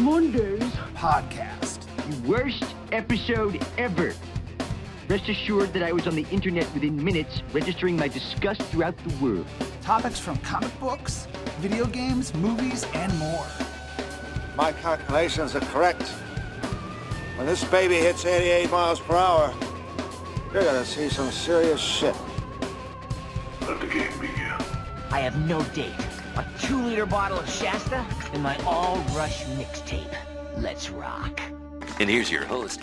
Mondays podcast. The worst episode ever. Rest assured that I was on the internet within minutes, registering my disgust throughout the world. Topics from comic books, video games, movies, and more. My calculations are correct. When this baby hits 88 miles per hour, you're gonna see some serious shit. Let the game begin. I have no date, a two-liter bottle of Shasta, and my all-rush mixtape. Let's rock. And here's your host.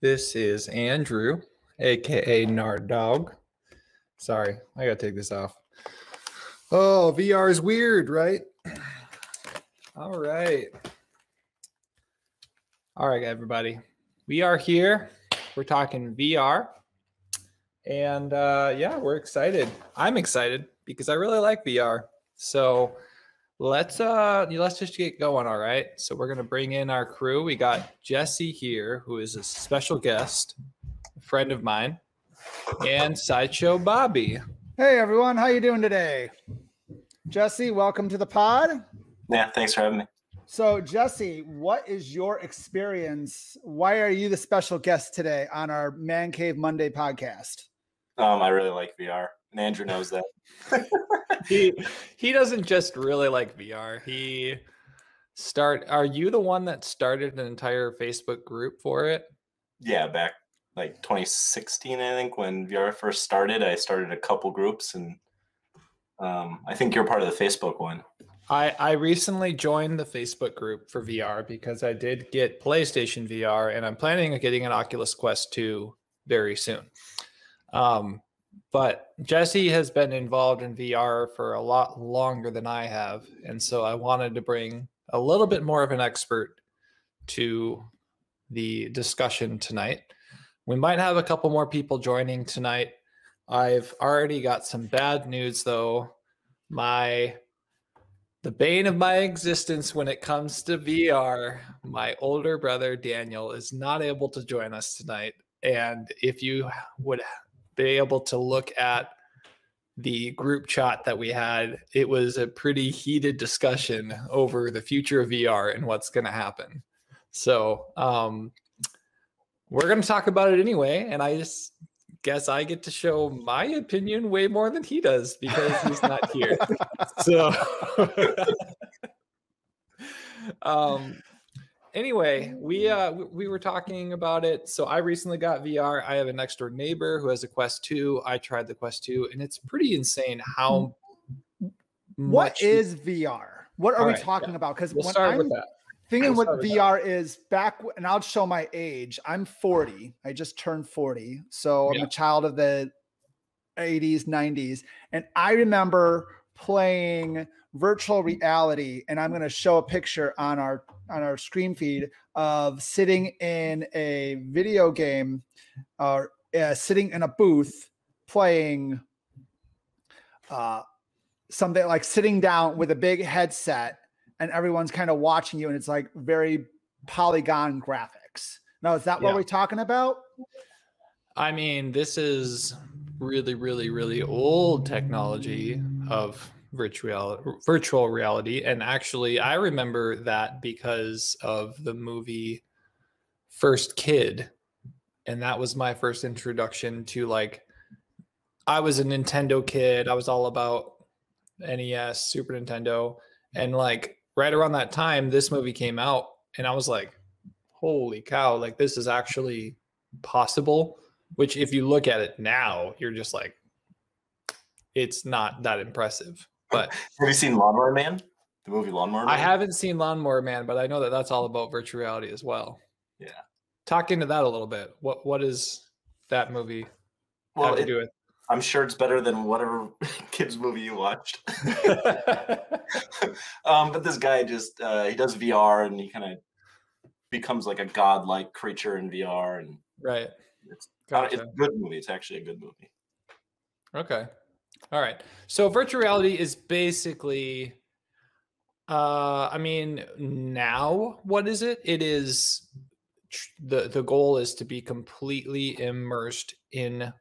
This is Andrew, aka Nard Dog. Sorry, I gotta take this off. Oh, VR is weird, right? All right. All right, everybody. We are here. We're talking VR. And uh, yeah, we're excited. I'm excited because I really like VR. So let's uh let's just get going, all right? So we're gonna bring in our crew. We got Jesse here, who is a special guest, a friend of mine, and Sideshow Bobby. Hey everyone, how you doing today? Jesse, welcome to the pod. Yeah, thanks for having me. So Jesse, what is your experience? Why are you the special guest today on our Man Cave Monday podcast? Um, I really like VR, and Andrew knows that. he he doesn't just really like VR. He start. Are you the one that started an entire Facebook group for it? Yeah, back like 2016, I think, when VR first started. I started a couple groups, and um, I think you're part of the Facebook one. I I recently joined the Facebook group for VR because I did get PlayStation VR, and I'm planning on getting an Oculus Quest 2 very soon. Um, but Jesse has been involved in VR for a lot longer than I have. And so I wanted to bring a little bit more of an expert to the discussion tonight. We might have a couple more people joining tonight. I've already got some bad news though. My the bane of my existence when it comes to VR, my older brother Daniel is not able to join us tonight. And if you would be able to look at the group chat that we had, it was a pretty heated discussion over the future of VR and what's going to happen. So, um, we're going to talk about it anyway. And I just guess I get to show my opinion way more than he does because he's not here. so, um, anyway, we uh we were talking about it. So I recently got VR. I have a next door neighbor who has a Quest 2. I tried the Quest 2 and it's pretty insane how What much is VR? What are All we right, talking yeah. about? Because We'll when start I'm with that. thinking We'll what VR is back, and I'll show my age. I'm 40. I just turned 40, so I'm Yeah. a child of the 80s, 90s, and I remember playing virtual reality. And I'm going to show a picture on our on our screen feed of sitting in a video game, or uh, sitting in a booth playing uh, something like sitting down with a big headset and everyone's kind of watching you and it's like very polygon graphics. Now, is that what we're talking about? I mean, this is really, really, really old technology of virtual virtual reality. And actually, I remember that because of the movie First Kid, and that was my first introduction to like. I was a Nintendo kid. I was all about NES, Super Nintendo, and like right around that time, this movie came out, and I was like, "Holy cow! Like this is actually possible." which if you look at it now you're just like it's not that impressive but Have you seen Lawnmower Man? The movie Lawnmower Man? i haven't seen lawnmower man but i know that that's all about virtual reality as well Yeah. talk into that a little bit what what is that movie Well, have to it- do with I'm sure it's better than whatever kids movie you watched. um, but this guy just uh, he does VR and he kind of becomes like a godlike creature in VR, and right it's uh, it's a good movie. It's actually a good movie. Okay. All right. So virtual reality is basically uh I mean now what is it? It is tr- the the goal is to be completely immersed in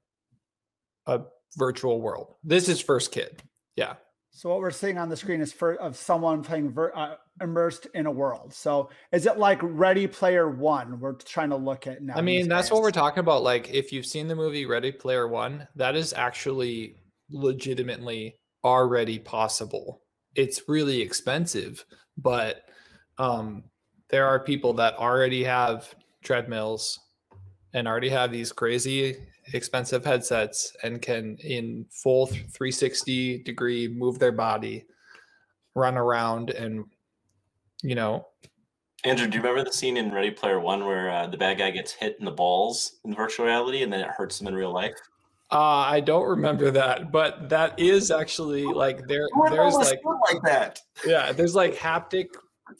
a virtual world. This is first kid. Yeah. So what we're seeing on the screen is for of someone playing ver, uh, immersed in a world. So is it like Ready Player One? We're trying to look at now. I mean, that's days? what we're talking about. Like, if you've seen the movie Ready Player One, that is actually legitimately already possible. It's really expensive, but um, there are people that already have treadmills and already have these crazy expensive headsets and can, in full 360 degree, move their body, run around, and you know, Andrew, do you remember the scene in Ready Player One where uh, the bad guy gets hit in the balls in virtual reality and then it hurts him in real life? Uh, I don't remember that, but that is actually like there. There's like like that. yeah, there's like haptic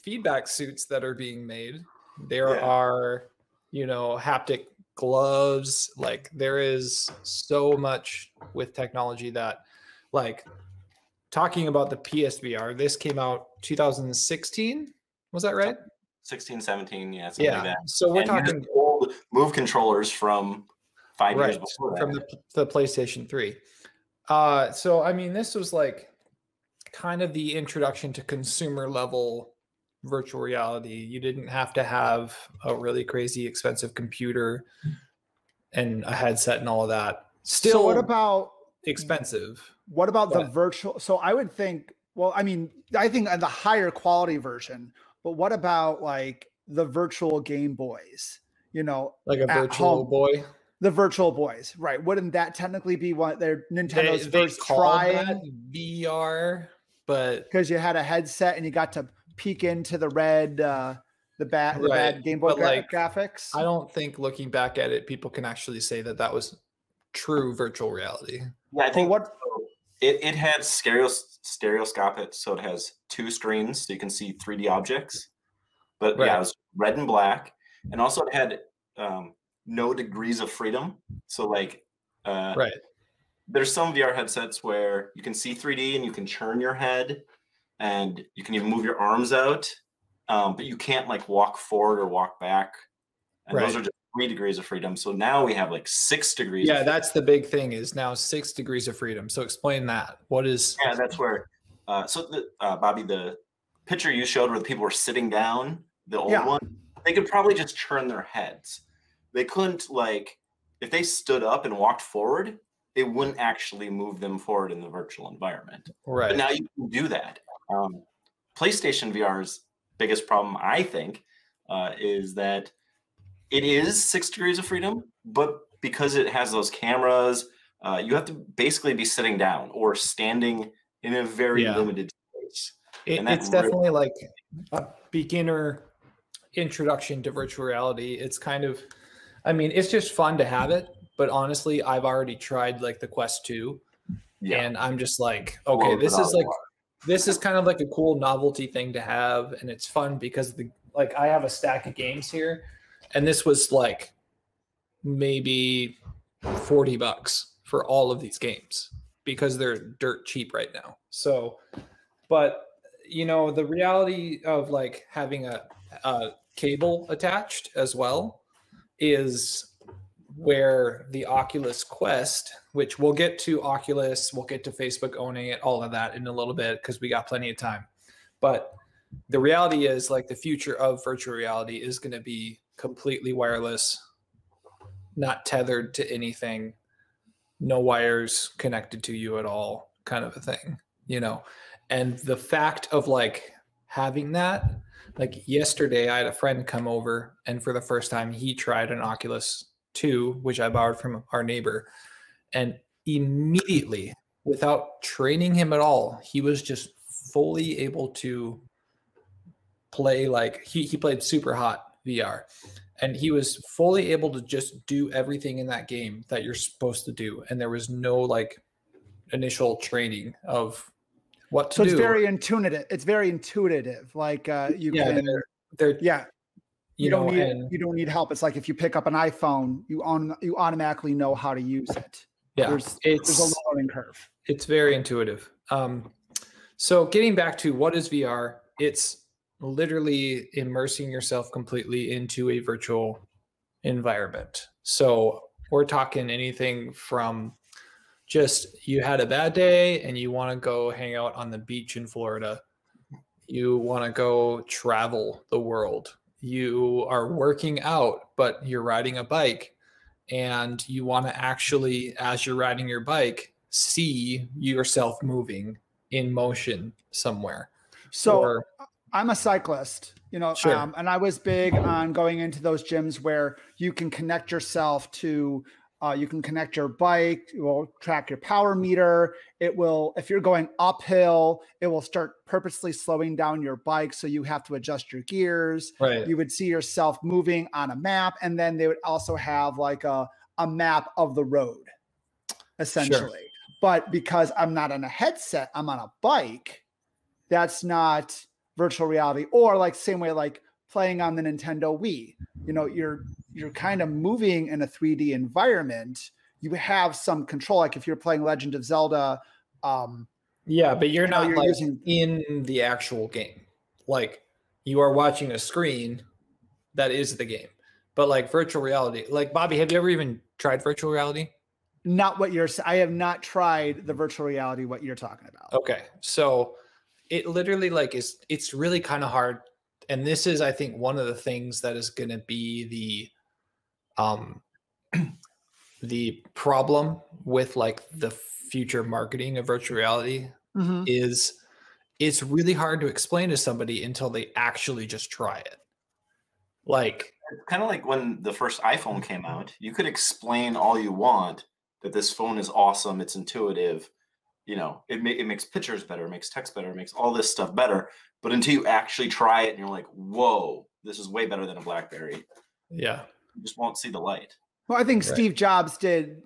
feedback suits that are being made. There Yeah. are, you know, haptic gloves. Like there is so much with technology that, like, talking about the PSVR. This came out 2016. Was that right? 16, 17, yeah, Yeah. like that. So we're And talking old move controllers from five right years before that. from the, the PlayStation 3. Uh, so I mean, this was like kind of the introduction to consumer level virtual reality. You didn't have to have a really crazy expensive computer and a headset and all of that. Still, So what about expensive? what about the virtual? So I would think. Well, I mean, I think on the higher quality version. But what about like the virtual Game Boys? You know, Like a virtual home. boy. The virtual boys, right? Wouldn't that technically be what their Nintendo's they first called try? that VR, but because you had a headset and you got to peek into the red, uh, the bad, the bad Game Boy but, gra- like, graphics. I don't think looking back at it, people can actually say that that was true virtual reality. Yeah, I But think what? it, it had stereo stereoscopic, so it has two screens, so you can see 3D objects. But Right. yeah, it was red and black, and also it had um, no degrees of freedom. So like, uh, Right. there's some VR headsets where you can see 3D and you can turn your head, and you can even move your arms out, um, but you can't like walk forward or walk back. And those are just three degrees of freedom. So now we have like six degrees. Yeah, that's the big thing is now six degrees of freedom. So explain that. What is Yeah, that's where. Uh, so, the, uh, Bobby, the picture you showed where the people were sitting down, the old Yeah. one, they could probably just turn their heads. They couldn't like if they stood up and walked forward, it wouldn't actually move them forward in the virtual environment. right? But now you can do that. Um, PlayStation VR's biggest problem, I think, uh, is that it is six degrees of freedom, but because it has those cameras, uh, you have to basically be sitting down or standing in a very Yeah. limited space. It- it's really- definitely like a beginner introduction to virtual reality. It's kind of, I mean, it's just fun to have it. But honestly, I've already tried like the Quest 2, Yeah. and I'm just like, okay, this is like this is kind of like a cool novelty thing to have and it's fun because the like i have a stack of games here and this was like maybe 40 bucks for all of these games because they're dirt cheap right now so but you know the reality of like having a, a cable attached as well is where the Oculus Quest, which we'll get to Oculus, we'll get to Facebook owning it, all of that in a little bit because we got plenty of time. But the reality is, like, the future of virtual reality is going to be completely wireless, not tethered to anything, no wires connected to you at all, kind of a thing, you know? And the fact of like having that, like yesterday, I had a friend come over, and for the first time, he tried an Oculus 2, which I borrowed from our neighbor. And immediately, without training him at all, he was just fully able to play like he, he played Superhot VR. And he was fully able to just do everything in that game that you're supposed to do. And there was no like initial training of what to so do. it's very intuitive. It's very intuitive. Like uh, you yeah, can, they're, they're yeah. You, you, don't need and you don't need help. It's like if you pick up an iPhone, you on you automatically know how to use it. yeah, There's it's there's a learning curve. it's very intuitive. Um, so getting back to what is VR, it's literally immersing yourself completely into a virtual environment. So we're talking anything from just you had a bad day and you want to go hang out on the beach in Florida. You want to go travel the world. You are working out, but you're riding a bike and you want to actually, as you're riding your bike, see yourself moving in motion somewhere. So Or- I'm a cyclist, you know, Sure. um, and I was big on going into those gyms where you can connect yourself to, uh, you can connect your bike, it will track your power meter. It will, if you're going uphill, it will start purposely slowing down your bike. So you have to adjust your gears. right. You would see yourself moving on a map. And then they would also have like a, a map of the road, essentially. Sure. But because I'm not on a headset, I'm on a bike, that's not virtual reality or like same way like playing on the Nintendo Wii. You know, you're you're kind of moving in a 3D environment. You have some control like if you're playing Legend of Zelda um Yeah, but you're you know, not you're like using- in the actual game. Like you are watching a screen that is the game. But like virtual reality, like Bobby, have you ever even tried virtual reality? not what you're I have not tried the virtual reality what you're talking about. Okay. So it literally like is it's really kind of hard and this is I think one of the things that is going to be the um the problem with like the future marketing of virtual reality Mhm. is it's really hard to explain to somebody until they actually just try it. Like It's kind of like when the first iPhone came out. You could explain all you want that this phone is awesome, it's intuitive, you know, it, ma- it makes pictures better, it makes text better, it makes all this stuff better. But until you actually try it and you're like, whoa, this is way better than a BlackBerry, yeah. You just won't see the light. Well, I think Right. Steve Jobs did.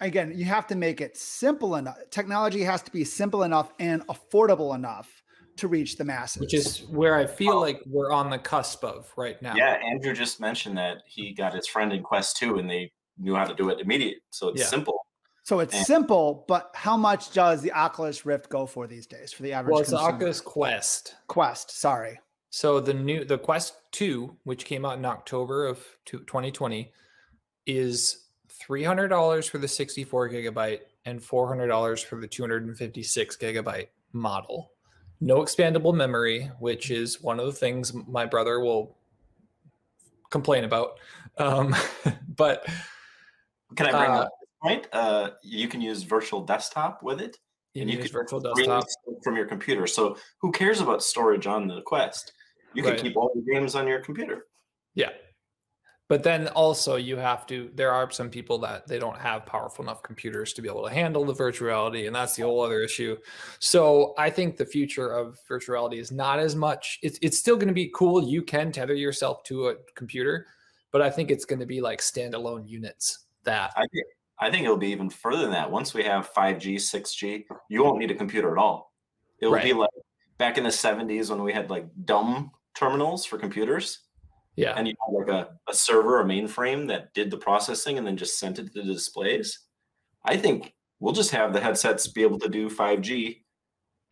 Again, you have to make it simple enough. Technology has to be simple enough and affordable enough to reach the masses. Which is where I feel like we're on the cusp of right now. Yeah, Andrew just mentioned that he got his friend in Quest 2 and they knew how to do it immediate. So it's Yeah. simple. so it's and- simple, but how much does the Oculus Rift go for these days for the average Well, it's the consumer? Oculus Quest. Quest? Sorry. So the new the Quest 2, which came out in October of 2020, is $300 for the 64 gigabyte and $400 for the 256 gigabyte model. No expandable memory, which is one of the things my brother will complain about. Um, but Can I bring Uh, up this point? Uh, you can use virtual desktop with it. you and can you use can virtual desktop. from your computer. So who cares about storage on the Quest? You can keep all your games on your computer. Yeah. But then also you have to there are some people that they don't have powerful enough computers to be able to handle the virtual reality and that's the whole other issue. So I think the future of virtual reality is not as much it's it's still going to be cool you can tether yourself to a computer, but I think it's going to be like standalone units that I think I think it'll be even further than that. Once we have 5G, 6G, you won't need a computer at all. It'll be like back in the 70s when we had like dumb terminals for computers. yeah. and you had like a, a server, a mainframe that did the processing and then just sent it to the displays. I think we'll just have the headsets be able to do 5G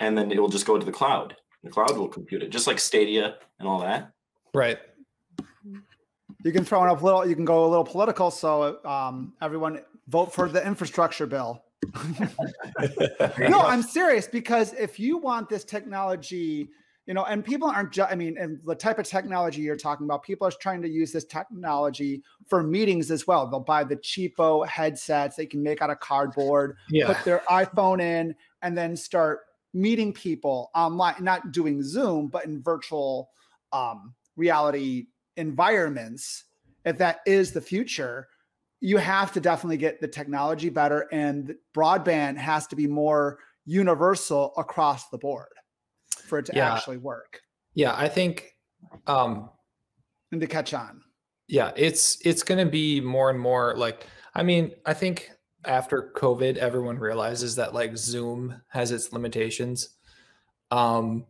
and then it will just go to the cloud. The cloud will compute it, just like Stadia and all that. right. You can throw in a little. You can go a little political. So um, everyone vote for the infrastructure bill. no, I'm serious because if you want this technology, you know, and people aren't just, I mean, and the type of technology you're talking about, people are trying to use this technology for meetings as well. They'll buy the cheapo headsets they can make out of cardboard, Yeah. put their iPhone in, and then start meeting people online, not doing Zoom, but in virtual um, reality environments. If that is the future, you have to definitely get the technology better and broadband has to be more universal across the board for it to Yeah. actually work Yeah, I think um and to catch on. yeah it's it's going to be more and more like i mean i think after covid everyone realizes that like zoom has its limitations um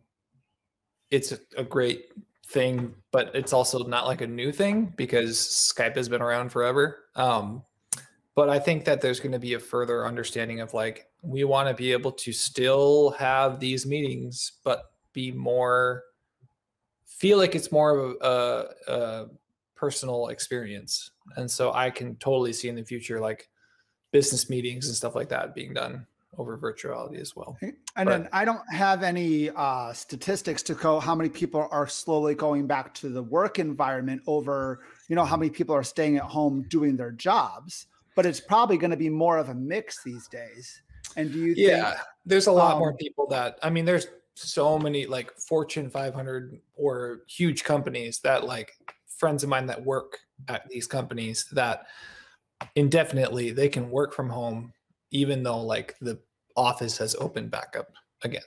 it's a- a great thing but it's also not like a new thing because skype has been around forever um but i think that there's going to be a further understanding of like we want to be able to still have these meetings but be more feel like it's more of a, a, a personal experience and so i can totally see in the future like business meetings and stuff like that being done over virtuality as well. And But- then I don't have any uh, statistics to go how many people are slowly going back to the work environment over, you know, how many people are staying at home doing their jobs. But it's probably going to be more of a mix these days. And do you Yeah, think there's a lot more um, people that I mean, there's so many like Fortune 500 or huge companies that like friends of mine that work at these companies that indefinitely they can work from home even though like the office has opened back up again.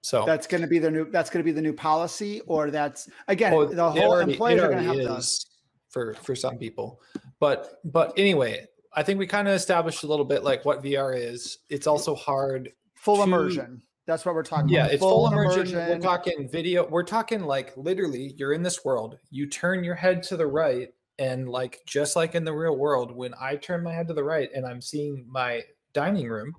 So that's going to be the new that's going to be the new policy or that's again Oh, the whole employers are going to have is for for some people but but anyway i think we kind of established a little bit like what vr is it's also hard full to- immersion. That's what we're talking yeah about. it's full immersion. we're talking video we're talking like literally you're in this world you turn your head to the right and like just like in the real world when i turn my head to the right and i'm seeing my dining room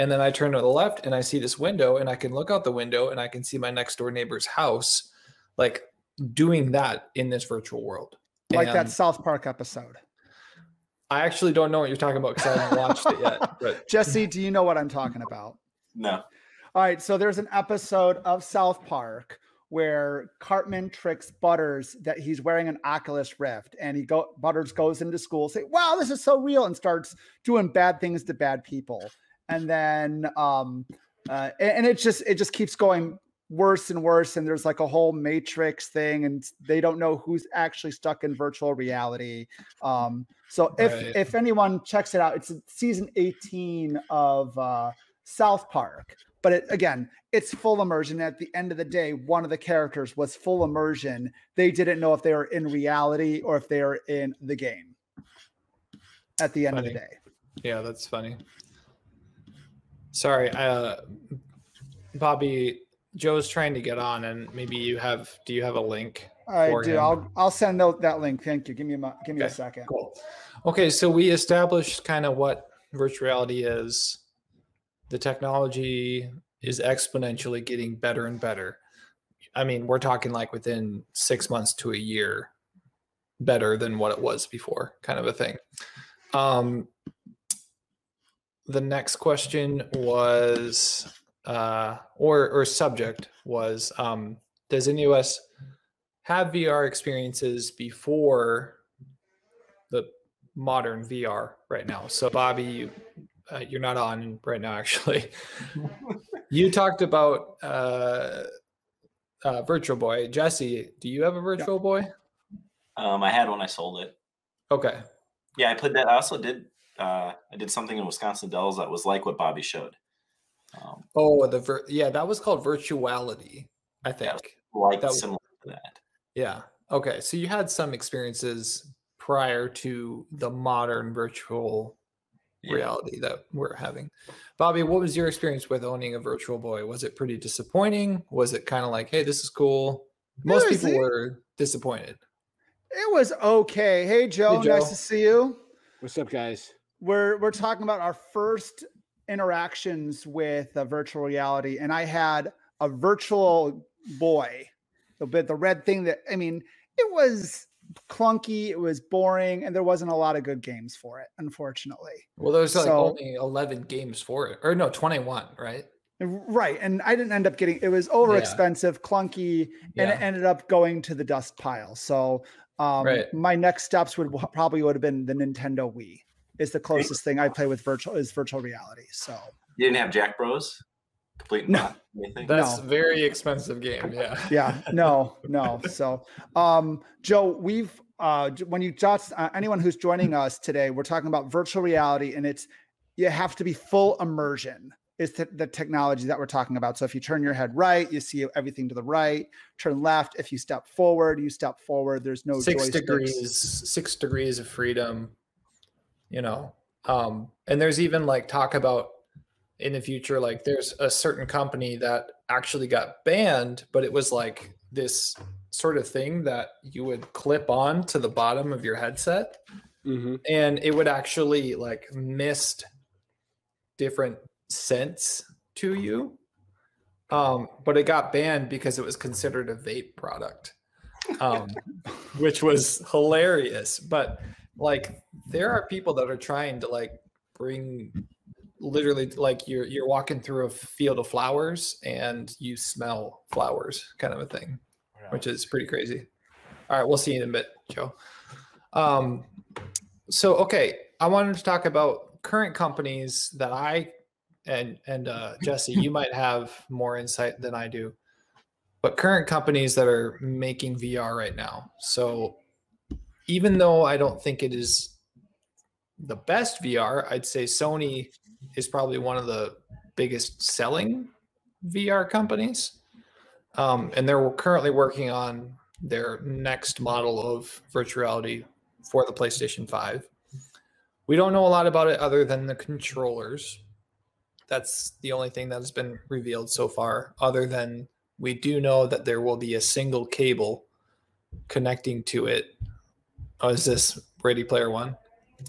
and then i turn to the left and i see this window and i can look out the window and i can see my next door neighbor's house like doing that in this virtual world like that South Park episode. i actually don't know what you're talking about because i haven't watched it yet but Jesse, do you know what I'm talking about? No. All right, so there's an episode of South Park where Cartman tricks Butters that he's wearing an Oculus Rift, and he go Butters goes into school, say, "Wow, this is so real," and starts doing bad things to bad people, and then um, uh, and, and it just it just keeps going worse and worse, and there's like a whole Matrix thing, and they don't know who's actually stuck in virtual reality. Um, so if Right. if anyone checks it out, it's season 18 of uh, South Park but it, again it's full immersion at the end of the day one of the characters was full immersion they didn't know if they were in reality or if they were in the game at the end of the day Yeah, that's funny. Sorry, uh Bobby, Joe's trying to get on and maybe you have do you have a link? i for do him? i'll i'll send out that link thank you give me a give me a second Cool. Okay, so we established kind of what virtual reality is. The technology is exponentially getting better and better. I mean, we're talking like within six months to a year better than what it was before, kind of a thing. Um, the next question was, uh, or or subject was, um, does any of us have VR experiences before the modern VR right now? So, Bobby, you uh, you're not on right now, actually. you talked about uh, uh, Virtual Boy. Jesse, do you have a Virtual Boy? Um, I had one. I sold it. Okay. Yeah, I played that. I also did. Uh, I did something in Wisconsin Dells that was like what Bobby showed. Um, Oh, the vir- yeah, that was called virtuality, I think. like That was- similar to that. Yeah. Okay. So you had some experiences prior to the modern virtual Yeah. reality that we're having. Bobby, what was your experience with owning a virtual boy? Was it pretty disappointing? Was it kind of like, hey, this is cool? Most people it- were disappointed. it was okay hey joe, Hey, Joe. nice to see you What's up, guys? we're we're talking about our first interactions with uh, virtual reality and i had a virtual boy the bit the red thing that i mean it was clunky it was boring and there wasn't a lot of good games for it unfortunately. Well, there's like So- only 11 games for it, or no, 21, right? right and i didn't end up getting it was over expensive clunky and it ended up going to the dust pile. So um Right. my next steps would probably would have been the nintendo wii is the closest thing i play with virtual is virtual reality so You didn't have Jack Bros. Complete No. anything. That's No. very expensive game. Yeah. yeah no no so um joe we've uh when you just uh, anyone who's joining us today we're talking about virtual reality and it's you have to be full immersion is the, the technology that we're talking about so if you turn your head right you see everything to the right turn left if you step forward you step forward there's no six joysticks. degrees six degrees of freedom you know um and there's even like talk about in the future like there's a certain company that actually got banned but it was like this sort of thing that you would clip on to the bottom of your headset. Mm-hmm. and it would actually like mist different scents to you. Um but it got banned because it was considered a vape product um which was hilarious. But like there are people that are trying to like bring literally like you're you're walking through a field of flowers and you smell flowers kind of a thing which is pretty crazy. All right we'll see you in a bit joe. Um so okay i wanted to talk about current companies that i and and uh jesse you might have more insight than i do but current companies that are making vr right now. So even though i don't think it is the best vr i'd say sony is probably one of the biggest selling VR companies. Um, and they're currently working on their next model of virtual reality for the PlayStation 5. We don't know a lot about it other than the controllers. That's the only thing that has been revealed so far, other than we do know that there will be a single cable connecting to it. Oh, is this Ready Player One?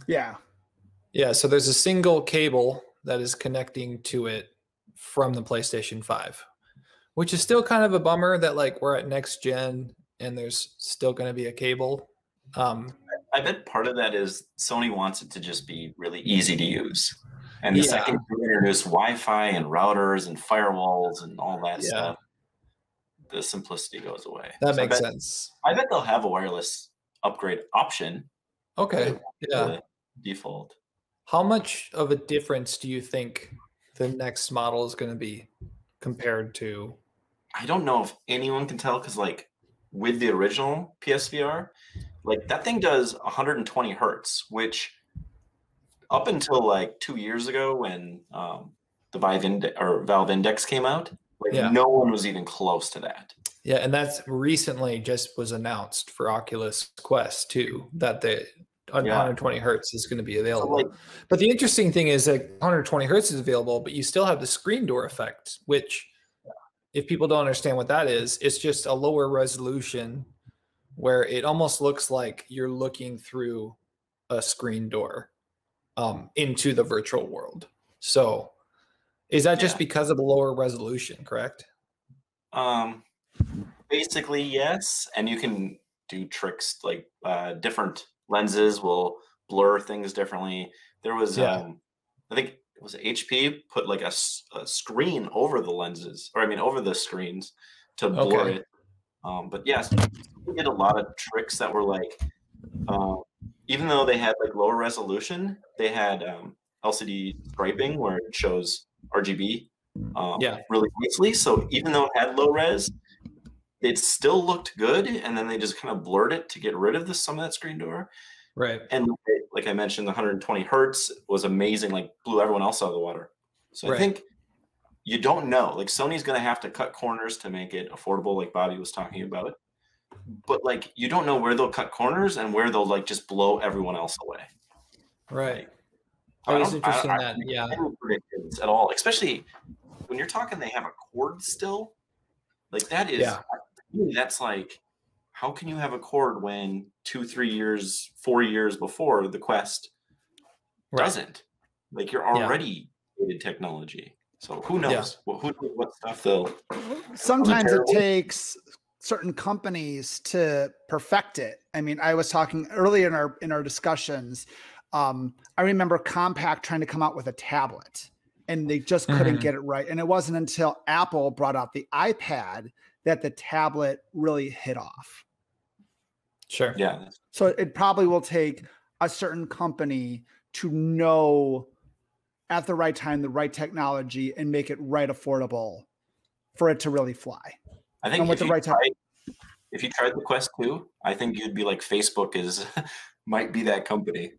Yeah. Yeah, so there's a single cable that is connecting to it from the PlayStation 5, which is still kind of a bummer that like we're at next gen and there's still going to be a cable. Um, I bet part of that is Sony wants it to just be really easy to use. And the Yeah. second you introduce Wi-Fi and routers and firewalls and all that Yeah. stuff, the simplicity goes away. that So I makes bet- sense. I bet they'll have a wireless upgrade option. Okay. Yeah. Default. How much of a difference do you think the next model is going to be compared to? I don't know if anyone can tell because, like, with the original PSVR, like that thing does 120 hertz, which up until like two years ago when um, the Vive Index or Valve Index came out, like Yeah. no one was even close to that. Yeah, and that's recently just was announced for Oculus Quest 2 that the Yeah. 120 hertz is going to be available. like- but the interesting thing is that 120 hertz is available, but you still have the screen door effect, which, if people don't understand what that is, it's just a lower resolution where it almost looks like you're looking through a screen door um, into the virtual world. So, is that just Yeah. because of the lower resolution? Correct. Um, basically, yes, and you can do tricks like uh, different lenses will blur things differently. There was, Yeah. um, I think it was HP put like a screen over the lenses, or I mean over the screens to blur Okay. it. Um, but yes, we did a lot of tricks that were like, uh, even though they had like lower resolution, they had um, LCD striping where it shows RGB um, Yeah. really nicely. So even though it had low res, it still looked good. And then they just kind of blurred it to get rid of the some of that screen door. Right. And like I mentioned, the 120 hertz was amazing. Like blew everyone else out of the water. So Right. I think you don't know. Like Sony's going to have to cut corners to make it affordable, like Bobby was talking about. But like you don't know where they'll cut corners and where they'll like just blow everyone else away. Right. I That is don't- I- interesting I- that, yeah. I don't predict this at all, especially when you're talking they have a cord still. Like that is Yeah. To me, that's like how can you have a cord when two, three years, four years before the quest Right. doesn't? Like you're Yeah. already dated technology. So who knows? Yeah. Well, who knows what stuff they'll sometimes it takes certain companies to perfect it. I mean, I was talking earlier in our in our discussions. Um, I remember Compaq trying to come out with a tablet, and they just couldn't Mhm. get it right. And it wasn't until Apple brought out the iPad that the tablet really hit off. Sure. yeah. So it probably will take a certain company to know at the right time the right technology and make it right affordable for it to really fly. I think And with the right tech- tried, if you tried the Quest 2, I think you'd be like Facebook is might be that company.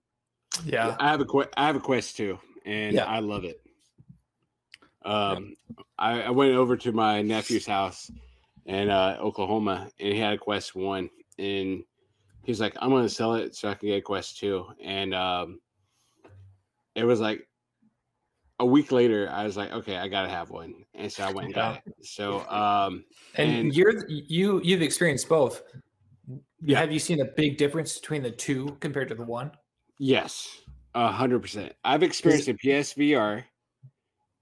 Yeah. I have a que- I have a Quest 2, and Yeah. I love it. Um, I, I went over to my nephew's house in uh, Oklahoma, and he had a Quest One, and he's like, "I'm to sell it so I can get a Quest Two. And um, it was like a week later, I was like, "Okay, I gotta have one," and so I went and got it. So, um, And, And- you're you you've experienced both. Yeah. Have you seen a big difference between the two compared to the one? Yes, a hundred percent. I've experienced the PSVR,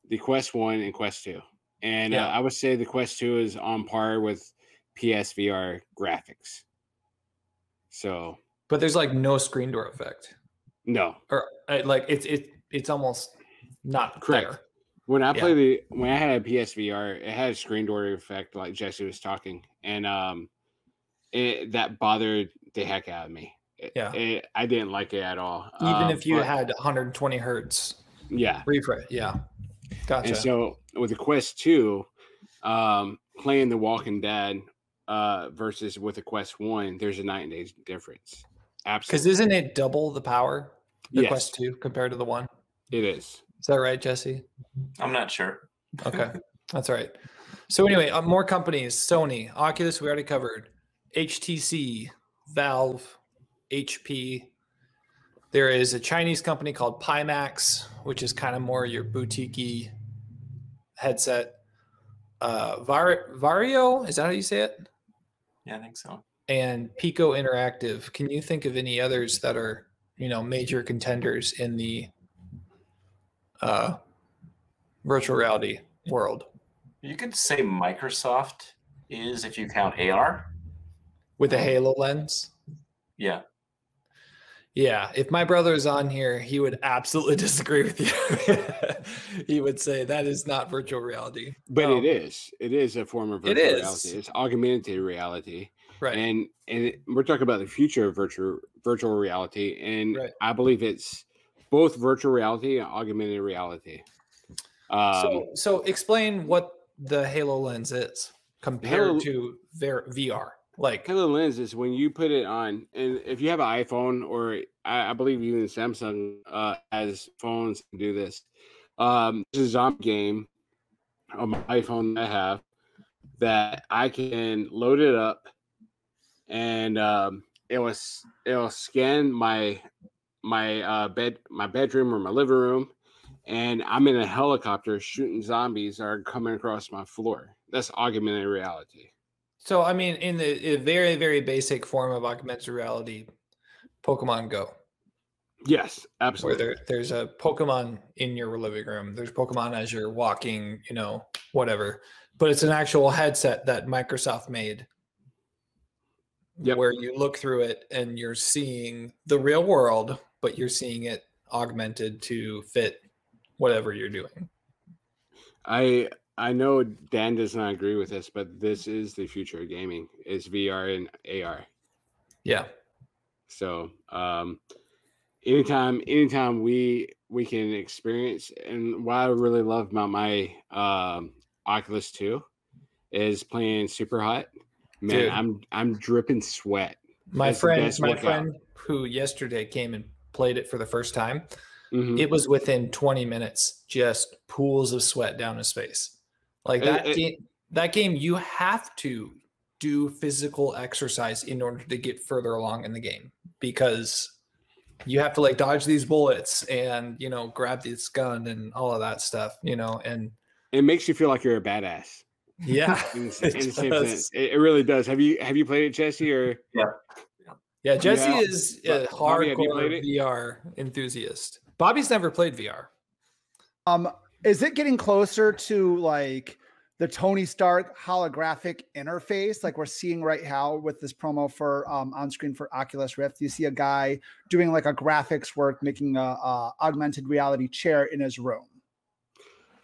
the Quest One, and Quest Two, and Yeah. uh, I would say the Quest Two is on par with PSVR graphics. So but there's like no screen door effect, No, or uh, like it's it it's almost not Correct. there. when I Yeah. played the when I had a PSVR, it had a screen door effect, like Jesse was talking, and um, it that bothered the heck out of me. It- Yeah. it, I didn't like it at all. Even Um, if you but- had 120 hertz yeah, refresh, yeah, gotcha. And so with the Quest 2, um, playing The Walking Dead uh, versus with the Quest 1, there's a night and day difference. Absolutely. Because isn't it double the power? The Yes. Quest Two compared to the one. It is. Is that right, Jesse? I'm not sure. Okay, that's all right. So anyway, uh, more companies: Sony, Oculus. We already covered. HTC, Valve, HP. There is a Chinese company called Pimax, which is kind of more your boutique headset. Uh, Var- Varjo, is that how you say it? Yeah, I think so. and Pico Interactive. Can you think of any others that are, you know, major contenders in the uh, virtual reality world You could say Microsoft is if you count AR. with a Halo lens? Yeah. Yeah, if my brother is on here, he would absolutely disagree with you. he would say that is not virtual reality. But Oh, it is. It is a form of It virtual is. reality. It's augmented reality. right. And and we're talking about the future of virtual virtual reality. And Right. I believe it's both virtual reality and augmented reality. Um, so, so explain what the Halo lens is compared Halo- to their VR. Like, HoloLens is when you put it on, and if you have an iPhone or I, I believe even Samsung uh, has phones do this. Um, this is a zombie game on my iPhone that I have that I can load it up, and um, it was it'll scan my my uh, bed my bedroom or my living room, and I'm in a helicopter shooting zombies that are coming across my floor. That's augmented reality. So, I mean, in the a very, very basic form of augmented reality, Pokemon Go, Yes, where absolutely. there, there's a Pokemon in your living room, there's Pokemon as you're walking, you know, whatever, but it's an actual headset that Microsoft made. Yep. Where you look through it and you're seeing the real world, but you're seeing it augmented to fit whatever you're doing. I I know Dan does not agree with this, but this is the future of gaming is VR and AR. Yeah. So um anytime anytime we we can experience and what I really love about my um Oculus 2 is playing Superhot. Man, Dude. I'm I'm dripping sweat. My That's friend, my workout. friend who yesterday came and played it for the first time, Mhm. it was within 20 minutes, just pools of sweat down his face. Like that it- game, that game, you have to do physical exercise in order to get further along in the game because you have to like dodge these bullets and you know grab this gun and all of that stuff, you know, and It makes you feel like you're a badass. yeah, In, the- it in the same sense. It, it really does. Have you have you played it, Jesse? Or Yeah, Yeah, Jesse Yeah. is a Bo- Bobby, hardcore played? VR enthusiast. Bobby's never played VR. Um, is it getting closer to like the Tony Stark holographic interface, like we're seeing right now with this promo for um, on screen for Oculus Rift? You see a guy doing like a graphics work, making a, a augmented reality chair in his room.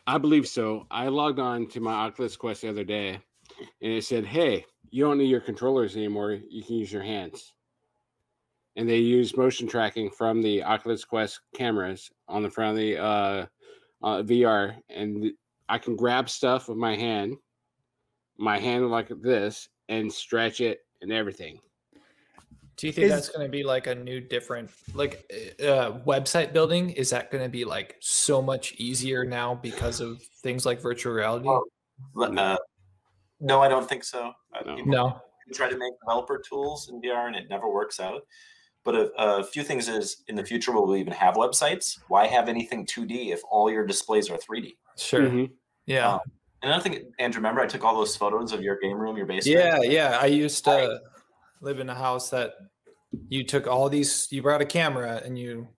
I believe so. I logged on to my Oculus Quest the other day and it said, Hey, you don't need your controllers anymore. You can use your hands. And they use motion tracking from the Oculus Quest cameras on the front of the uh, uh, VR. And I can grab stuff with my hand, my hand like this, and stretch it and everything. Do you think Is- that's going to be like a new, different, like uh, website building? Is that going to be like so much easier now because of things like virtual reality? Well, Uh, no, I don't think so. Uh, No. people no. try to make developer tools in VR and it never works out. But a, a few things is in the future, will we even have websites? Why have anything 2D if all your displays are 3D? Sure. Mhm. Yeah. Um, And I think, Andrew, remember I took all those photos of your game room, your basement? yeah. Yeah. I used to live in a house that you took all these, you brought a camera and you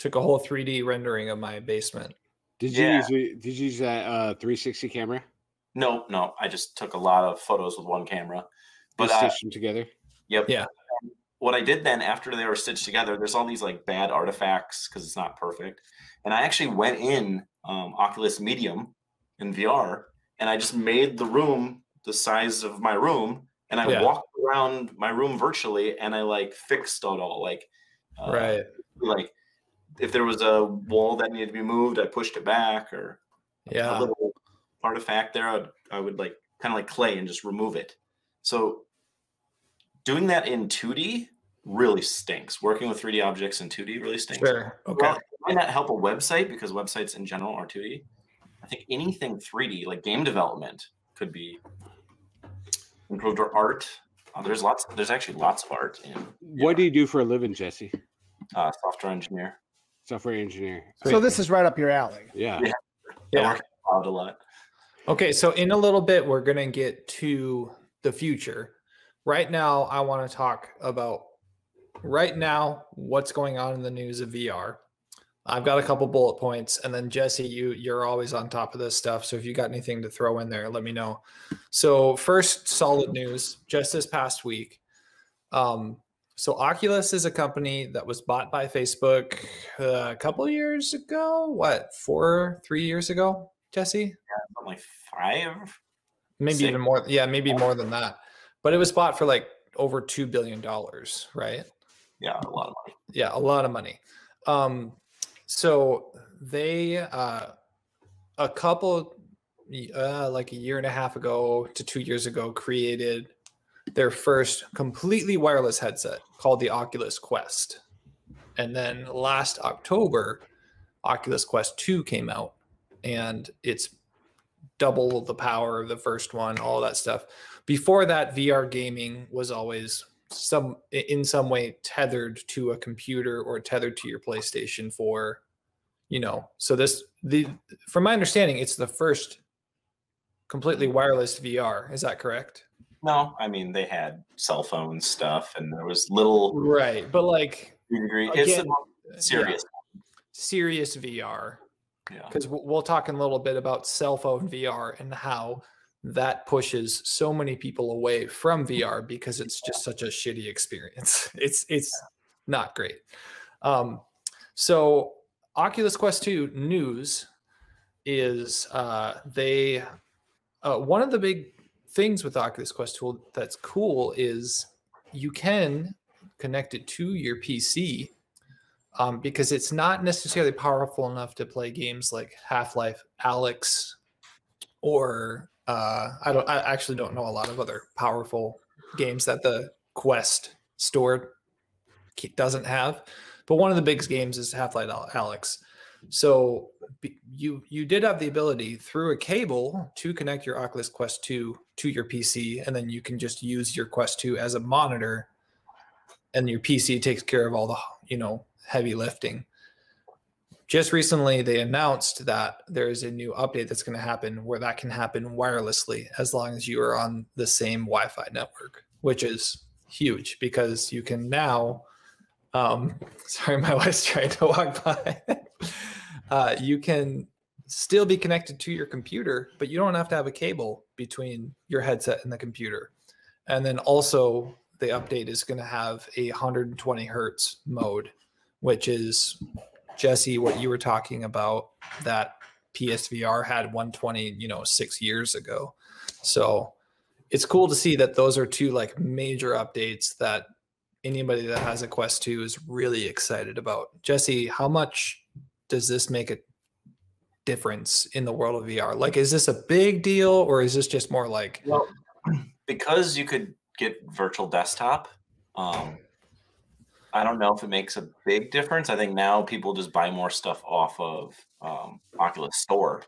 took a whole 3D rendering of my basement. Did you Yeah. use did you use that uh, 360 camera? No, no. I just took a lot of photos with one camera. But But uh, stitched them together. Yep. Yeah. What I did then after they were stitched together, there's all these like bad artifacts because it's not perfect. And I actually went in um, Oculus Medium in VR and I just made the room the size of my room and I Yeah. walked around my room virtually and I like fixed it all. Like, uh, right. like if there was a wall that needed to be moved, I pushed it back or yeah. a little artifact there, I'd, I would like kind of like clay and just remove it. So doing that in 2D really stinks. Working with 3D objects in 2D really stinks. Sure. Okay. Well, might not help a website because websites in general are 2D. I think anything 3D, like game development, could be improved or art. Uh, there's lots. There's actually lots of art in What do you do for a living, Jesse? uh, software engineer. Software engineer. So this is right up your alley. Yeah. Yeah. I Yeah. work out a lot. Okay, so in a little bit, we're going to get to the future. Right now, I want to talk about right now what's going on in the news of VR. I've got a couple bullet points, and then Jesse, you you're always on top of this stuff. So if you got anything to throw in there, let me know. So first, solid news just this past week. Um, so Oculus is a company that was bought by Facebook uh, a couple years ago. What four, three years ago, Jesse? Yeah, like five. maybe Six. even more yeah maybe more than that but it was bought for like over two billion dollars right Yeah, a lot of money. yeah a lot of money um so they uh a couple uh like a year and a half ago to two years ago created their first completely wireless headset called the oculus quest and then last october oculus quest 2 came out and it's double the power of the first one, all that stuff. Before that, VR gaming was always some in some way tethered to a computer or tethered to your PlayStation for You know, so this the from my understanding, it's the first completely wireless VR. Is that correct? No, I mean they had cell phone stuff, and there was little Right, but like degree. It's again, the most serious. serious VR. Yeah. because we'll talk in a little bit about cell phone VR and how that pushes so many people away from VR because it's just such a shitty experience. It's it's not great. Um, so Oculus Quest 2 news is uh, they uh, one of the big things with Oculus Quest 2 that's cool is you can connect it to your PC um, because it's not necessarily powerful enough to play games like Half Life Alex or uh, I don't. I actually don't know a lot of other powerful games that the Quest store doesn't have. But one of the big games is Half Life Alex. So you you did have the ability through a cable to connect your Oculus Quest 2 to your PC, and then you can just use your Quest 2 as a monitor, and your PC takes care of all the you know heavy lifting. Just recently, they announced that there is a new update that's going to happen where that can happen wirelessly as long as you are on the same Wi Fi network, which is huge because you can now. Um, sorry, my wife's trying to walk by. uh, you can still be connected to your computer, but you don't have to have a cable between your headset and the computer. And then also, the update is going to have a 120 hertz mode, which is Jesse, what you were talking about that PSVR had 120, you know, six years ago. So it's cool to see that those are two like major updates that anybody that has a Quest 2 is really excited about. Jesse, how much does this make a difference in the world of VR? Like, is this a big deal or is this just more like, Well, because you could get virtual desktop, um, I don't know if it makes a big difference. I think now people just buy more stuff off of um, Oculus Store.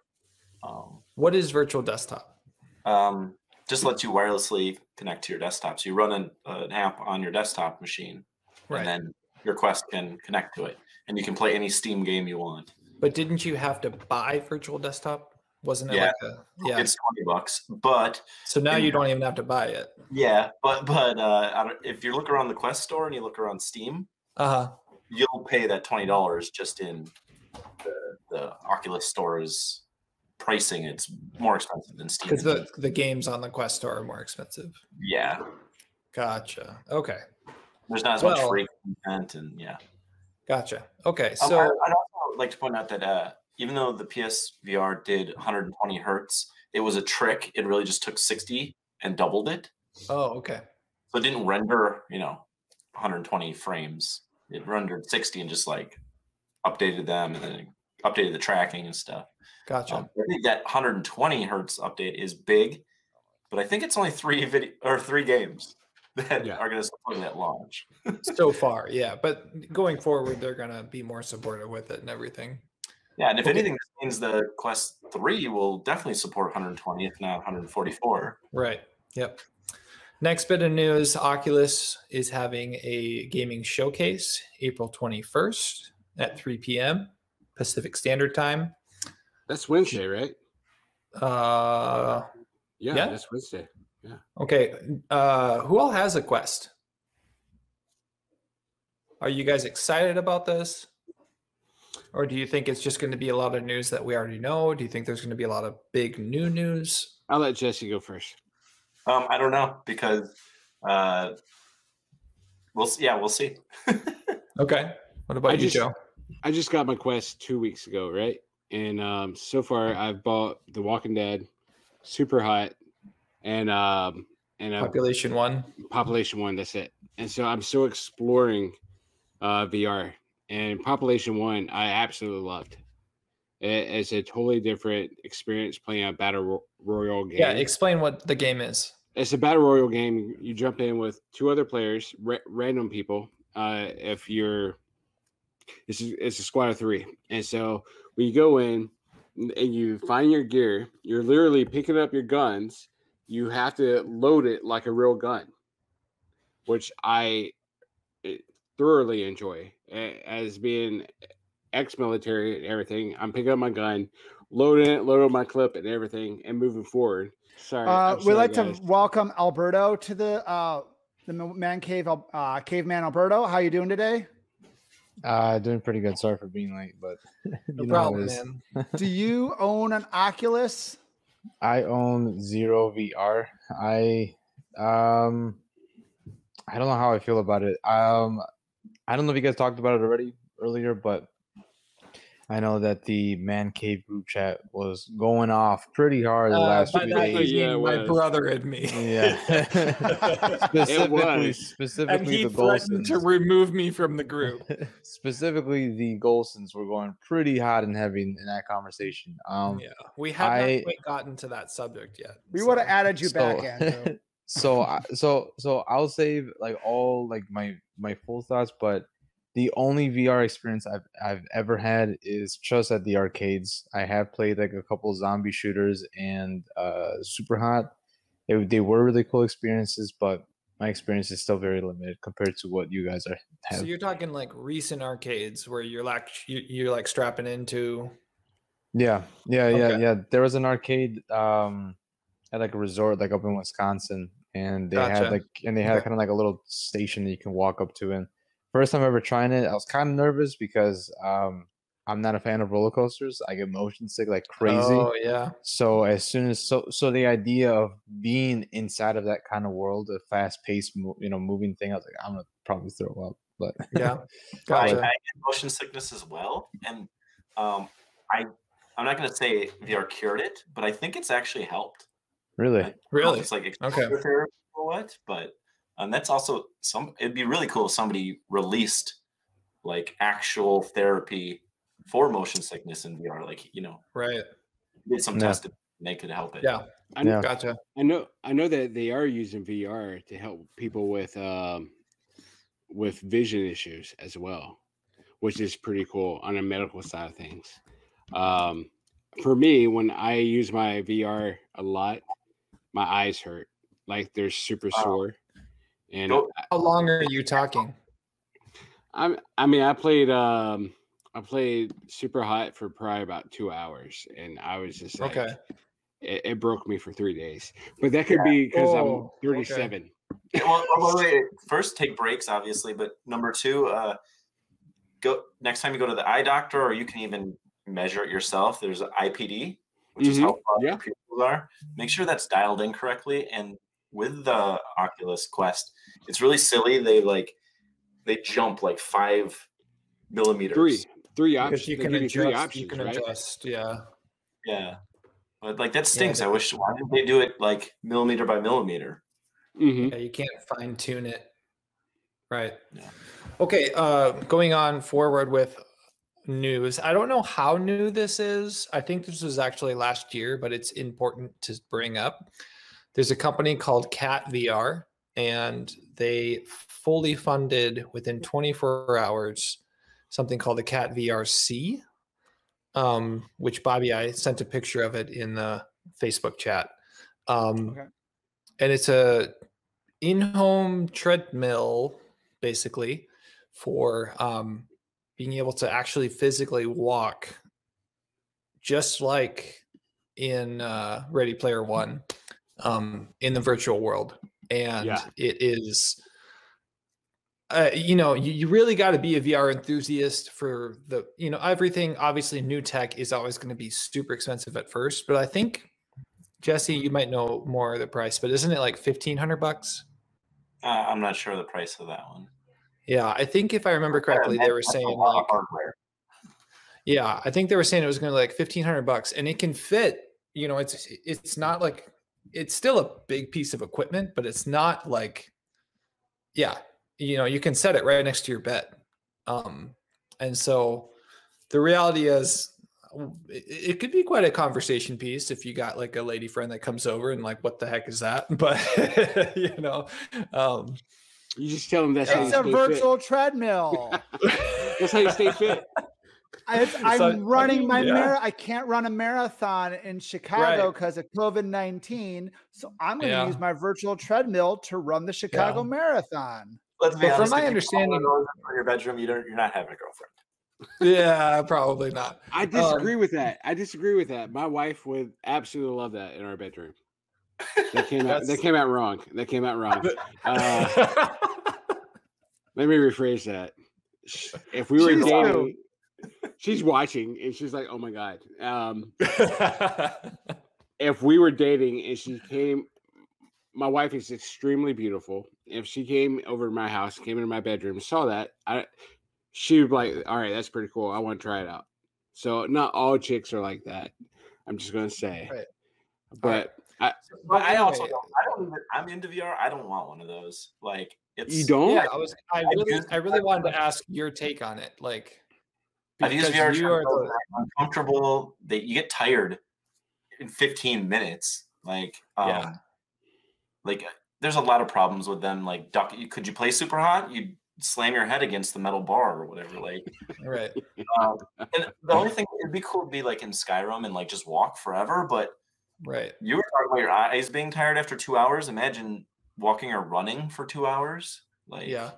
Um, what is virtual desktop? um, just lets you wirelessly connect to your desktop. So you run an, an app on your desktop machine, Right. and then your Quest can connect to it, and you can play any Steam game you want. But didn't you have to buy virtual desktop? Wasn't it Yeah. like a yeah? It's twenty bucks, but So now you don't even have to buy it. yeah, but but uh, if you look around the Quest store and you look around Steam, Uh huh. you'll pay that twenty dollars just in the, the Oculus store's pricing. It's more expensive than Steam. Because the the games on the Quest store are more expensive. yeah, Gotcha. Okay. There's not as much Well- free content, and yeah. Gotcha. Okay, Um, so I, I'd also like to point out that uh, even though the PSVR did 120 hertz, it was a trick. It really just took 60 and doubled it. oh, okay, So it didn't render, you know, 120 frames. It rendered 60 and just like updated them and then updated the tracking and stuff. gotcha. Um, I think that 120 hertz update is big, but I think it's only three video or three games that Yeah. are going to support that launch. so far, yeah, but going forward, they're gonna be more supportive with it and everything. Yeah, and if Okay. anything, this means the Quest 3 will definitely support 120, if not 144. Right. Yep. Next bit of news Oculus is having a gaming showcase April 21st at 3 p.m. Pacific Standard Time. That's Wednesday, right? Uh, Yeah, Yeah? that's Wednesday. Yeah. Okay. Uh, who all has a Quest? Are you guys excited about this? Or do you think it's just going to be a lot of news that we already know? Do you think there's going to be a lot of big new news? I'll let Jesse go first. Um, I don't know because uh, we'll see. Yeah, we'll see. Okay. What about I you, just- Joe? I just got my quest two weeks ago, right? And um, so far, I've bought The Walking Dead, Superhot, and um, and a Population one. Population One. That's it. And so I'm still exploring uh, VR. And Population One, I absolutely loved. It- it's a totally different experience playing a battle ro- royale game. Yeah. Explain what the game is. it's a battle royal game. You jump in with two other players, ra- random people. Uh, if you're, it's a, it's a squad of three, and so when you go in and you find your gear, you're literally picking up your guns. You have to load it like a real gun, which I thoroughly enjoy as being ex-military and everything. I'm picking up my gun, loading it, loading my clip and everything, and moving forward. Sorry, Uh, I'm we'd sorry, like guys. to welcome Alberto to the uh, the man cave, Al- uh, caveman Alberto. How you doing today? Uh, doing pretty good. Sorry for being late, but No you know how it problem, man. Do you own an Oculus? I own Zero VR. I um, I don't know how I feel about it. Um, I don't know if you guys talked about it already earlier, but I know that the man cave group chat was going off pretty hard the Uh, last by few days. you Yeah, my brother and me. Yeah, specifically, was. specifically and he the threatened to remove me from the group. specifically the Golsons were going pretty hot and heavy in, in that conversation. Um, yeah, we have I- not quite gotten to that subject yet. We so- would have added you back, Andrew. So I- so so I'll save like all like my my full thoughts, but the only VR experience I've I've ever had is just at the arcades. I have played like a couple zombie shooters and uh Superhot. They, they were really cool experiences, but my experience is still very limited compared to what you guys are have. So you're talking like recent arcades where you're like you, you're like strapping into. Yeah, yeah, yeah, Okay. yeah. There was an arcade um at like a resort like up in Wisconsin and they Gotcha. had like and they had Okay. kind of like a little station that you can walk up to and first time ever trying it, I was kind of nervous because um I'm not a fan of roller coasters. I get motion sick like crazy. Oh yeah, So as soon as so so the idea of being inside of that kind of world, a fast paced you know moving thing, I was like I'm gonna probably throw up. But yeah. I, I get motion sickness as well, and um, I I'm not going to say VR cured it, but I think it's actually helped. Really, I don't know if Really? it's like Okay. exposure therapy or what, but um, that's also some. It'd be really cool if somebody released like actual therapy for motion sickness in VR, like you know, Right. did some Yeah. testing, and they could help it. Yeah. I know, Yeah. Gotcha. I know, I know that they are using VR to help people with um, with vision issues as well, which is pretty cool on a medical side of things. Um, for me, when I use my VR a lot, my eyes hurt, like they're super Wow. sore, and Go- How long are you talking? I, I mean, I played, um, I played Superhot for probably about two hours, and I was just like, Okay. it, it broke me for three days. But that could be because Oh, I'm 37. Yeah, well, well, wait, wait, first take breaks, obviously, but number two, uh, go next time you go to the eye doctor, or you can even measure it yourself. There's an IPD, which is Mhm, how far yeah. your pupils are. Make sure that's dialed in correctly. And with the Oculus Quest, it's really silly. They like they jump like five millimeters. Three, three Because options. you can adjust. three You can right? adjust. Yeah. Yeah. But like that stinks. they- I wish why didn't they do it like millimeter by millimeter? hmm Yeah, you can't fine tune it. Right. Yeah. Okay, uh going on forward with news. I don't know how new this is. I think this was actually last year, but it's important to bring up. There's a company called KAT VR and they fully funded within 24 hours something called the KAT VR C. Um, which Bobby I sent a picture of it in the Facebook chat. Um, Okay. and it's a in-home treadmill basically for um, being able to actually physically walk just like in uh, ready player one um, in the virtual world and Yeah. it is uh, you know you, you really got to be a vr enthusiast for the you know everything obviously new tech is always going to be super expensive at first but i think jesse you might know more of the price but isn't it like 1500 bucks Uh, I'm not sure the price of that one. Yeah i think if i remember correctly they were saying like hardware. Yeah, I think they were saying it was going to like fifteen hundred bucks, and it can fit. You know, it's it's not like it's still a big piece of equipment, but it's not like, yeah, you know, you can set it right next to your bed. Um, and so the reality is, it, it could be quite a conversation piece if you got like a lady friend that comes over and like, what the heck is that? But you know, um, You just tell them that's how you It's a stay virtual treadmill. That's how you stay fit. I, I'm So, I running mean, my yeah. mar- I can't run a marathon in Chicago Right. because of COVID nineteen. So I'm going to Yeah. use my virtual treadmill to run the Chicago Yeah. Marathon. Let's be Well, from my understanding- in your bedroom, you don't. You're not having a girlfriend. yeah, probably not. I disagree um, with that. I disagree with that. My wife would absolutely love that in our bedroom. That came out. That came out wrong. That came out wrong. Uh, let me rephrase that. If we were She's dating, she's watching and she's like, "Oh my god." Um, if we were dating and she came, my wife is extremely beautiful. If she came over to my house, came into my bedroom, saw that, I, she would be like, "All right, that's pretty cool. I want to try it out." So not all chicks are like that. I'm just gonna say, Right. but I, But I also anyway, don't. I don't even. I'm into VR. I don't want one of those. Like it's. you don't. yeah, I was. I really, I really wanted to ask your take on it. Like, I've used because VR. you are treadmills, the- they're uncomfortable. They you get tired in 15 minutes. Like um, Yeah. like there's a lot of problems with them. Like duck. Could you play Superhot? You slam your head against the metal bar or whatever. Like right. um, and the only thing it'd be cool to be like in Skyrim and like just walk forever. But Right. you were talking about your eyes being tired after two hours. Imagine walking or running for two hours. Like Yeah.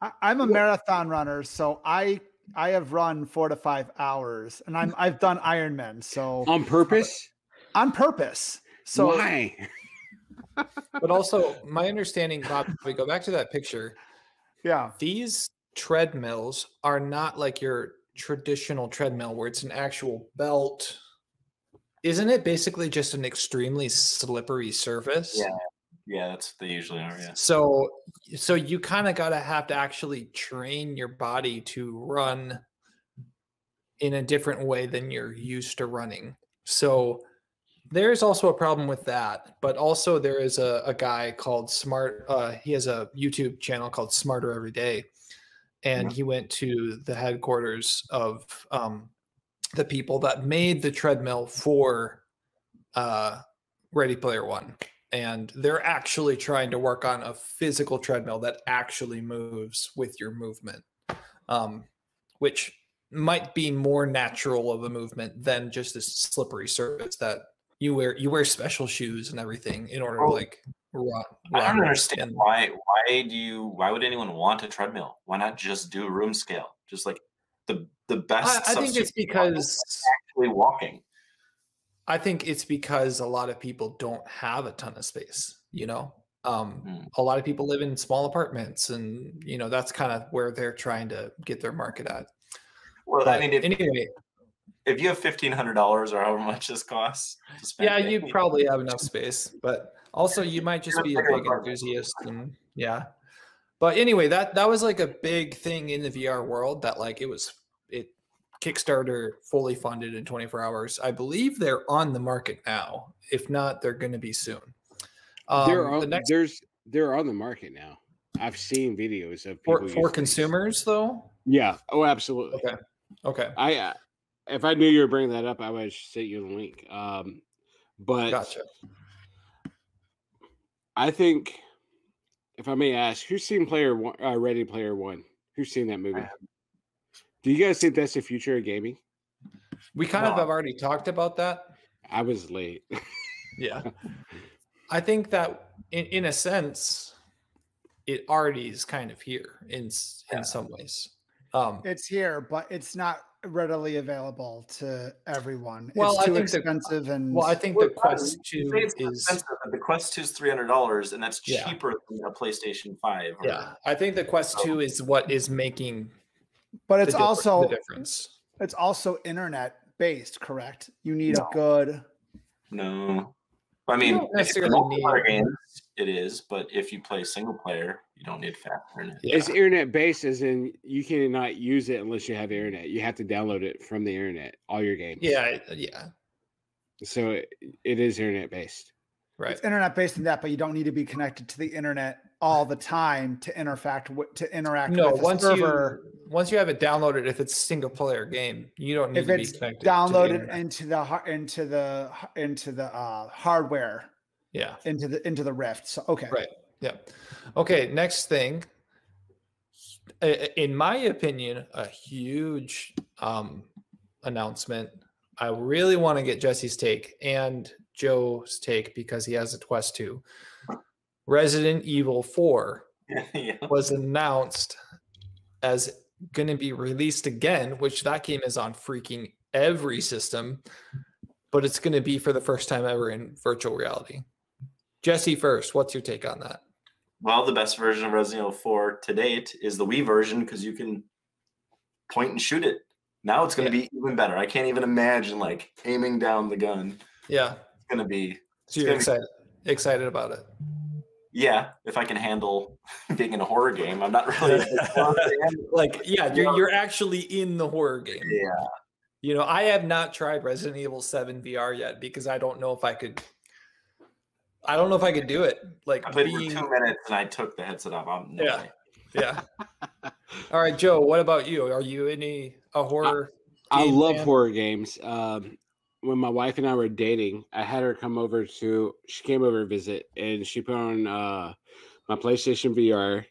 I, I'm a marathon runner, so I I have run four to five hours, and I'm I've done Ironman, so on purpose. on purpose. So Why? But also, my understanding, Bob, if we go back to that picture, yeah, these treadmills are not like your traditional treadmill where it's an actual belt. Isn't it basically just an extremely slippery surface? Yeah. Yeah, that's they usually are. Yeah. So so you kind of got to have to actually train your body to run in a different way than you're used to running. So there's also a problem with that, but also there is a, a guy called Smart. Uh, he has a YouTube channel called Smarter Every Day, and he went to the headquarters of um, the people that made the treadmill for uh, Ready Player One, and they're actually trying to work on a physical treadmill that actually moves with your movement, um, which might be more natural of a movement than just this slippery surface that you wear. You wear special shoes and everything in order to Oh. like run. I don't understand why. Why do you? Why would anyone want a treadmill? Why not just do room scale? Just like the the best. I, I think it's substitute for walking because actually walking. I think it's because a lot of people don't have a ton of space, you know. Um, Mm. a lot of people live in small apartments and you know that's kind of where they're trying to get their market at. Well, But I mean, if, anyway, if you have fifteen hundred dollars or however much this costs, to spend, yeah, you probably have enough space, but also you might just be a big enthusiast and yeah. But anyway, that that was like a big thing in the VR world that like it was it Kickstarter fully funded in 24 hours. I believe they're on the market now. If not, they're going to be soon. Um, they're the on, next there's they're on the market now. I've seen videos of for, people for these. consumers though. Yeah. Oh, absolutely. Okay. Okay. I uh, if I knew you were bringing that up, I would have sent you the link. Um, but Gotcha. I think, if I may ask, who's seen Player One, uh, Ready Player One? Who's seen that movie? Do you guys think that's the future of gaming? We kind of have already talked about that. I was late. Yeah. I think that in, in a sense, it already is kind of here in s- in some ways. Um, It's here, but it's not readily available to everyone. Well, it's I too think the- expensive and well, I think Well, the Quest Two is the Quest 2 is three hundred dollars, and that's Yeah. cheaper than a PlayStation Five. or- yeah. I think the Quest Two is what is making but it's also the difference. it's also internet based, correct? You need No. a good No, I mean, don't if it's multiplayer need- games, it is. But if you play single player, you don't need fast internet. Yeah. It's internet based, as in you cannot use it unless you have internet. You have to download it from the internet. All your games. Yeah, yeah, So it, it is internet based. Right. it's internet based in that, but you don't need to be connected to the internet all the time to interact with to interact No, with the once server. you once you have it downloaded, if it's a single player game, you don't need if to be connected. to the downloaded into the into the into the uh, hardware yeah, into the into the Rift. So okay, Right. Yeah. Okay. Next thing. In my opinion, a huge um, announcement. I really want to get Jesse's take and Joe's take because he has a Quest 2. Resident Evil 4 yeah. was announced as going to be released again, which that game is on freaking every system, but it's going to be for the first time ever in virtual reality. Jesse, first, what's your take on that? Well, the best version of Resident Evil 4 to date is the Wii version because you can point and shoot it. Now it's going to be even better. I can't even imagine like aiming down the gun. Yeah. It's going to be So you're It's gonna excited excited about it. yeah. If I can handle being in a horror game, I'm not really. Like, yeah, you're you're actually in the horror game. yeah, You know, I have not tried Resident Evil 7 VR yet because I don't know if I could I don't know if I could do it. Like I played being for two minutes and I took the headset off. I'm no Yeah. way. yeah. All right, Joe, what about you? Are you any a horror I game love fan? horror games. Um, when my wife and I were dating, I had her come over to. She came over to visit, and she put on uh, my PlayStation VR,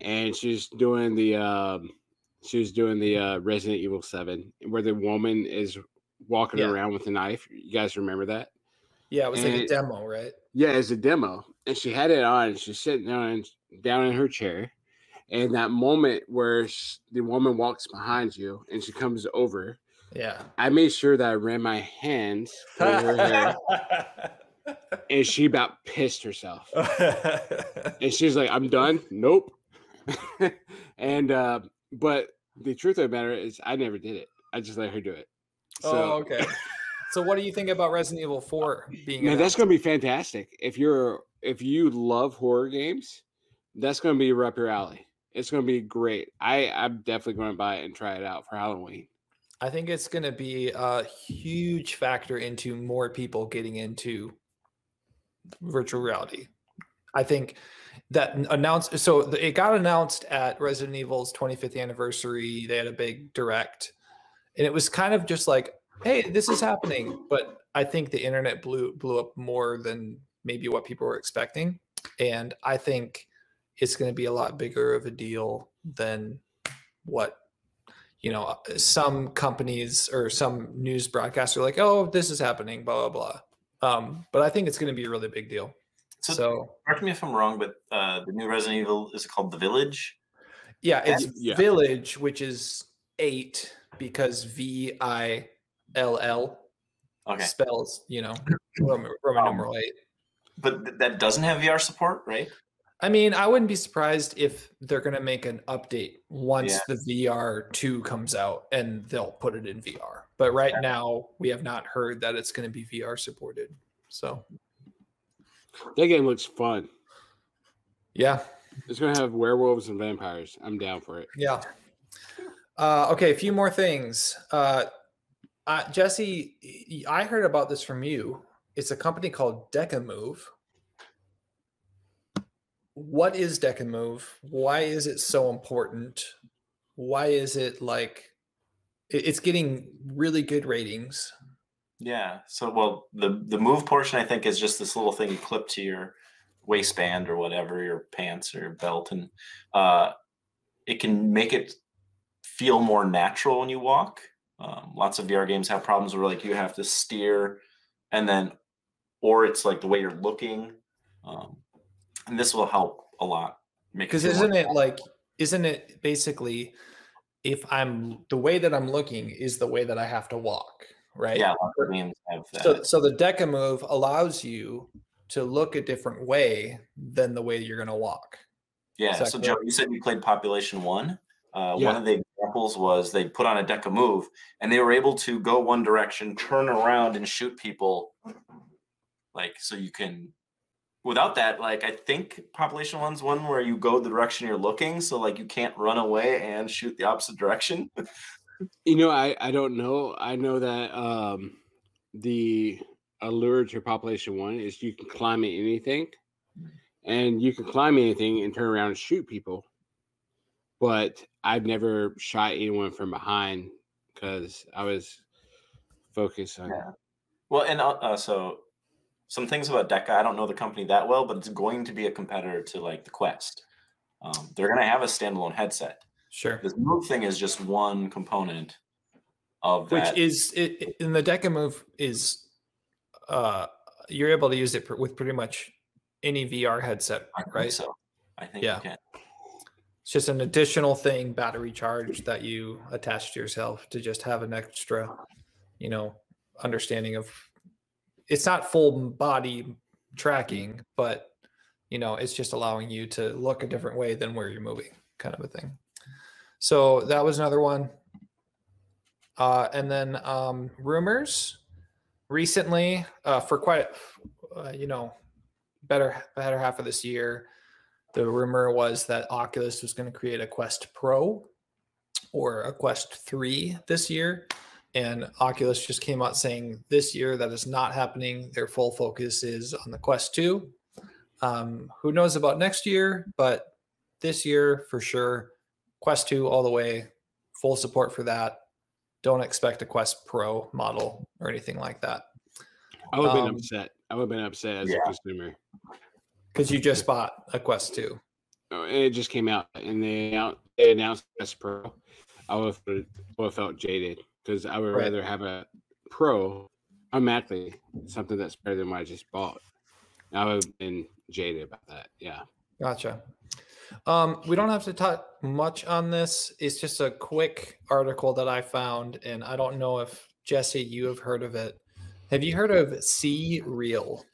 and she's doing the. Um, she was doing the uh, Resident Evil Seven, where the woman is walking Yeah. around with a knife. You guys remember that? Yeah, it was like a demo, right? Yeah, it's a demo, and she had it on. And she's sitting down down in her chair, and that moment where sh the woman walks behind you and she comes over, Yeah. I made sure that I ran my hands through her hair, and she about pissed herself. And she's like, "I'm done." Nope. and uh, but the truth of the matter is, I never did it. I just let her do it. So, oh, okay. So what do you think about Resident Evil 4 being man, that's gonna be fantastic. If you're if you love horror games, that's gonna be right up your alley. It's gonna be great. I I'm definitely going to buy it and try it out for Halloween. I think it's going to be a huge factor into more people getting into virtual reality. I think that announced so it got announced at Resident Evil's 25th anniversary. They had a big direct, and it was kind of just like, "Hey, this is happening." But I think the internet blew blew up more than maybe what people were expecting, and I think it's going to be a lot bigger of a deal than what you know uh, some companies or some news broadcasts are like oh this is happening blah blah blah um, but i think it's going to be a really big deal So, so correct me if I'm wrong, but uh, the new Resident Evil is called The Village? yeah it's Yeah. village which is eight because v-i-l-l Okay, spells you know roman, roman Um, numeral eight but th- that doesn't have VR support, right? I mean, I wouldn't be surprised if they're going to make an update once Yeah. the VR 2 comes out and they'll put it in VR. But right now, we have not heard that it's going to be VR supported. So, That game looks fun. yeah. It's gonna have werewolves and vampires. I'm down for it. Yeah. Uh, okay, a few more things. Uh, uh, Jesse, I heard about this from you. It's a company called DecaMove. What is DecaMove? Why is it so important? Why is it like it's getting really good ratings? Yeah. So, well, the the move portion I think is just this little thing you clip to your waistband or whatever, your pants or your belt, and uh, it can make it feel more natural when you walk. Um, lots of VR games have problems where like you have to steer, and then, or it's like the way you're looking, um, and this will help a lot. Because isn't it like isn't it basically if I'm the way that I'm looking is the way that I have to walk, right? Yeah, lots have that. So, so the DecaMove allows you to look a different way than the way you're going to walk. Yeah. So, Joe, you said you played Population One. Uh, Yeah. One of the examples was they put on a DecaMove, and they were able to go one direction, turn around, and shoot people. Like so, you can. Without that, like I think Population One's one where you go the direction you're looking, so like you can't run away and shoot the opposite direction. You know, I I don't know. I know that um the allure to population one is you can climb anything, and you can climb anything and turn around and shoot people. But I've never shot anyone from behind because I was focused on. Yeah. Well, and uh, uh, so some things about Deca. I don't know the company that well, but it's going to be a competitor to like the Quest. Um, they're going to have a standalone headset. Sure. This move thing is just one component of that. Which is it, in the DecaMove is uh you're able to use it pr- with pretty much any VR headset, right? So I think Yeah. you can. It's just an additional thing, battery charge that you attach to yourself to just have an extra, you know, understanding of. It's not full body tracking, but you know, it's just allowing you to look a different way than where you're moving, kind of a thing. So that was another one. Uh, and then um, rumors recently uh, for quite, uh, you know, better better half of this year the rumor was that Oculus was going to create a Quest Pro or a Quest 3 this year. And Oculus just came out saying this year that is not happening. Their full focus is on the Quest 2. Um, who knows about next year, but this year for sure, Quest 2 all the way, full support for that. Don't expect a Quest Pro model or anything like that I would have been Um, upset. I would have been upset as yeah. a consumer. because you just bought a Quest 2. Oh, It just came out and they out they announced Quest Pro. I would have, would have felt jaded because I would Right. rather have a Pro automatically something that's better than what I just bought. I would have been jaded about that. Yeah. Gotcha. Um, we don't have to talk much on this. It's just a quick article that I found, and I don't know if Jesse, you have heard of it. Have you heard of CREAL?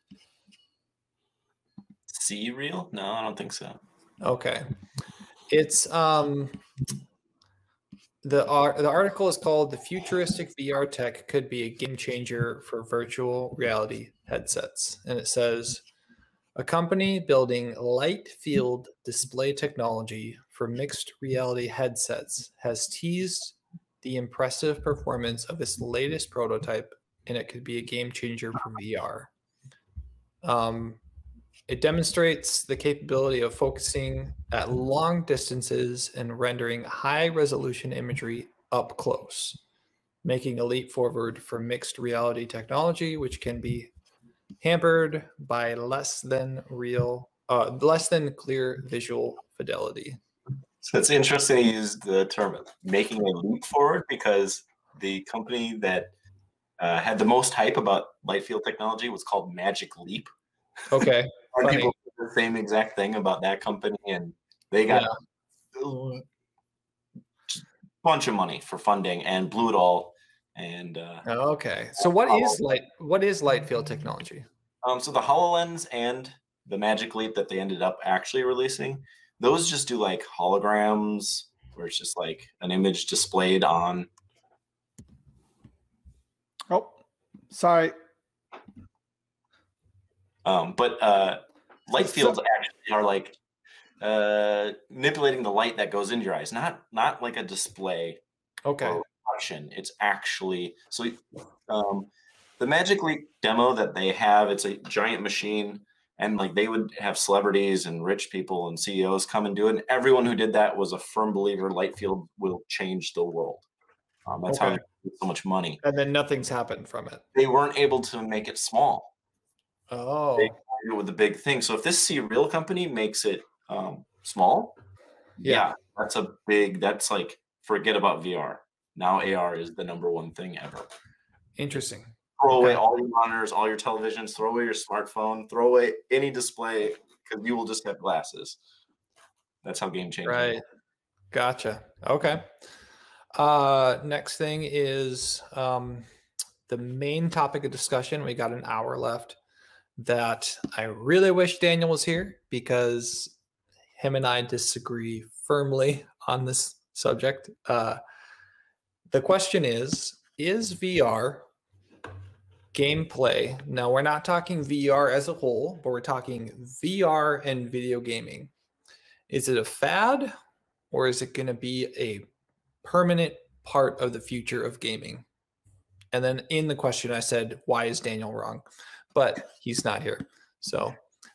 C real? No, I don't think so. Okay. It's um the the article is called "The Futuristic VR Tech Could Be a Game Changer for Virtual Reality Headsets," and it says a company building light field display technology for mixed reality headsets has teased the impressive performance of its latest prototype, and it could be a game changer for VR. Um, it demonstrates the capability of focusing at long distances and rendering high resolution imagery up close, making a leap forward for mixed reality technology, which can be hampered by less than real, uh, less than clear visual fidelity. So it's interesting you use the term making a leap forward because the company that uh, had the most hype about light field technology was called Magic Leap. Okay. And Funny. people the same exact thing about that company, and they got a bunch of money for funding and blew it all. And uh, Okay. So what is light what is light field technology? Um, so the HoloLens and the Magic Leap that they ended up actually releasing, those just do like holograms where it's just like an image displayed on. Oh, sorry. Um, but uh, light fields actually are like uh, manipulating the light that goes into your eyes, not not like a display Okay. reflection. It's actually so. Um, the Magic Leap demo that they have, it's a giant machine, and like they would have celebrities and rich people and CEOs come and do it. And everyone who did that was a firm believer light field will change the world. Um, that's how they so much money. And then nothing's happened from it. They weren't able to make it small. Oh. They with the big thing. So if this CREAL company makes it um, small, Yeah. yeah, that's a big. That's like forget about VR. Now AR is the number one thing ever. Interesting. Throw away Okay. all your monitors, all your televisions, throw away your smartphone, throw away any display because you will just have glasses. That's how game changing. Right. Gotcha. Okay. Uh next thing is um the main topic of discussion. We got an hour left that I really wish Daniel was here because him and I disagree firmly on this subject. Uh the question is is VR gameplay now we're not talking VR as a whole, but we're talking VR and video gaming. Is it a fad or is it going to be a permanent part of the future of gaming? And then in the question, I said, why is Daniel wrong? But he's not here. So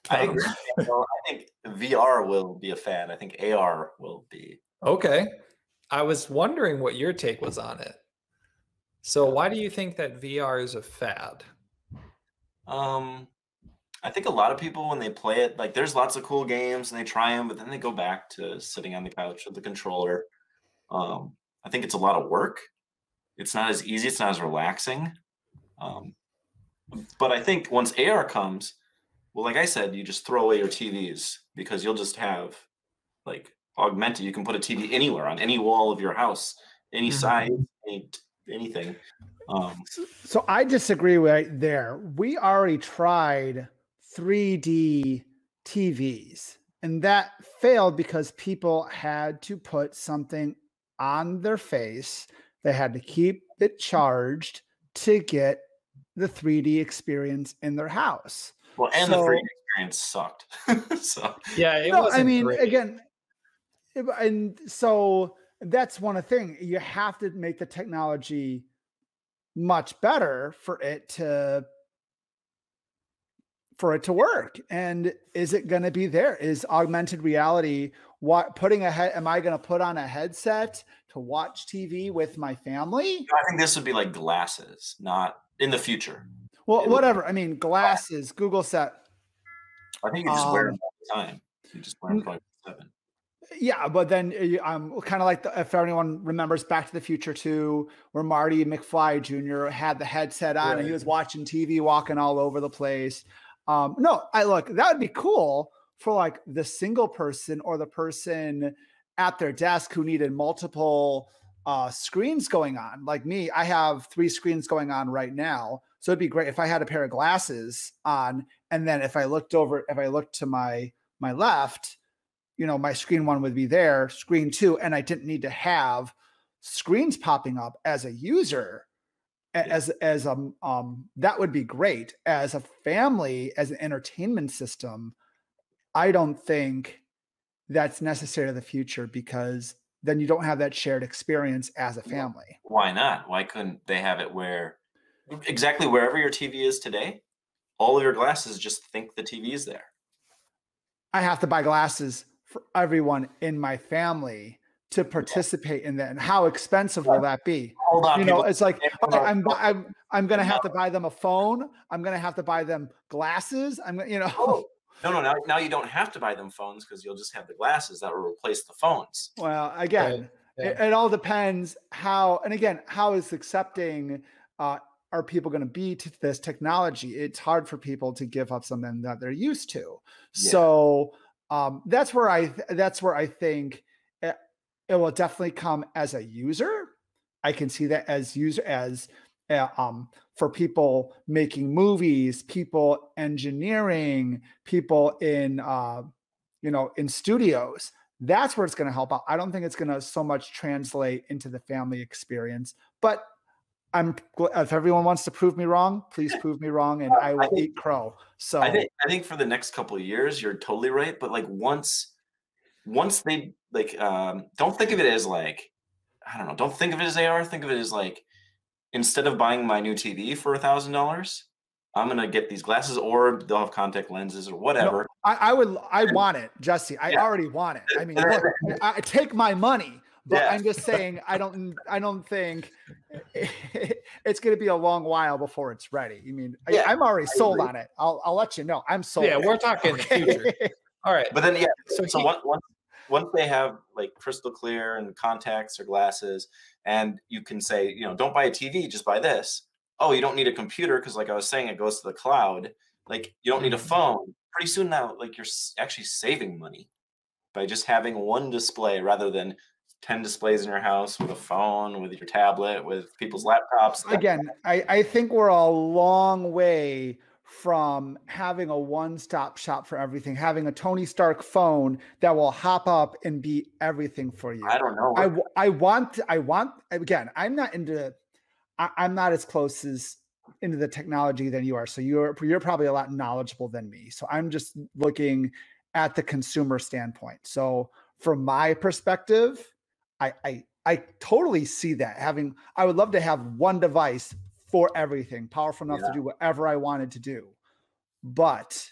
I um. Well, I think VR will be a fan. I think AR will be. okay. I was wondering what your take was on it. So why do you think that VR is a fad? Um, I think a lot of people when they play it, like there's lots of cool games and they try them, but then they go back to sitting on the couch with the controller. Um, I think it's a lot of work. It's not as easy. It's not as relaxing. Um, but I think once AR comes, well, like I said, you just throw away your TVs because you'll just have like augmented. You can put a TV anywhere on any wall of your house, any Mhm. size, any anything. Um, So I disagree right there. We already tried 3D TVs, and that failed because people had to put something on their face. They had to keep it charged to get the 3D experience in their house. well, and the 3D experience sucked. so Yeah, it no, I wasn't mean, great. again, and so that's one thing. You have to make the technology much better for it to for it to work. And is it going to be there? Is augmented reality what putting a head? Am I going to put on a headset to watch TV with my family? I think this would be like glasses, not in the future. Well, whatever. I mean, glasses. Google set I think you just wear them Um, all the time. You just wear them n- 24/7. Yeah, but then uh, um, kind of like the, if anyone remembers Back to the Future 2, where Marty McFly Jr. had the headset on and he was watching TV, walking all over the place. Um, no, I look that would be cool for like the single person or the person at their desk who needed multiple uh, screens going on. Like me, I have three screens going on right now, so it'd be great if I had a pair of glasses on, and then if I looked over, if I looked to my my left, you know, my screen one would be there, screen two, and I didn't need to have screens popping up as a user. As as a um that would be great as a family as an entertainment system. I don't think that's necessary to the future because then you don't have that shared experience as a family. Why not? Why couldn't they have it where exactly wherever your TV is today, all of your glasses just think the TV is there? I have to buy glasses for everyone in my family to participate in that. And how expensive will that be? Hold on, you know, people- it's like okay, I'm I'm I'm gonna have to buy them a phone. I'm gonna have to buy them glasses. I'm gonna, you know, Oh, no, no, now, now you don't have to buy them phones because you'll just have the glasses that will replace the phones. well, again, yeah. it, it all depends how. And again, how is accepting? Uh, are people going to be to this technology? It's hard for people to give up something that they're used to. Yeah. So um, that's where I that's where I think it, it will definitely come as a user. I can see that as user as um, for people making movies, people engineering, people in uh, you know in studios. That's where it's going to help out. I don't think it's going to so much translate into the family experience, but I'm if everyone wants to prove me wrong, please prove me wrong, and I will think- eat crow. So I think I think for the next couple of years, you're totally right. But like once once they like um don't think of it as like I don't know, don't think of it as AR, think of it as like instead of buying my new TV for a thousand dollars, I'm gonna get these glasses or they'll have contact lenses or whatever. I, I would I want it, Jesse. I Yeah. already want it. I mean, look, I, I take my money, but Yeah. I'm just saying I don't I don't think it's going to be a long while before it's ready. I mean, Yeah, I, I'm already I sold agree. on it. I'll I'll let you know. I'm sold. Yeah, we're talking the future. All right. But then yeah, So, so he- once, once they have like crystal clear and contacts or glasses, and you can say, you know, don't buy a TV, just buy this. Oh, you don't need a computer because, like I was saying, it goes to the cloud. Like you don't need a Mhm. phone. Pretty soon now, like you're actually saving money by just having one display rather than ten displays in your house with a phone, with your tablet, with people's laptops. Again, I, I think we're a long way from having a one-stop shop for everything, having a Tony Stark phone that will hop up and be everything for you. I don't know. I want I want again. I'm not into. I, I'm not as close as into the technology than you are. So you're you're probably a lot knowledgeable than me. So I'm just looking at the consumer standpoint. So from my perspective, I I I totally see that having. I would love to have one device for everything, powerful enough Yeah. to do whatever I wanted to do. But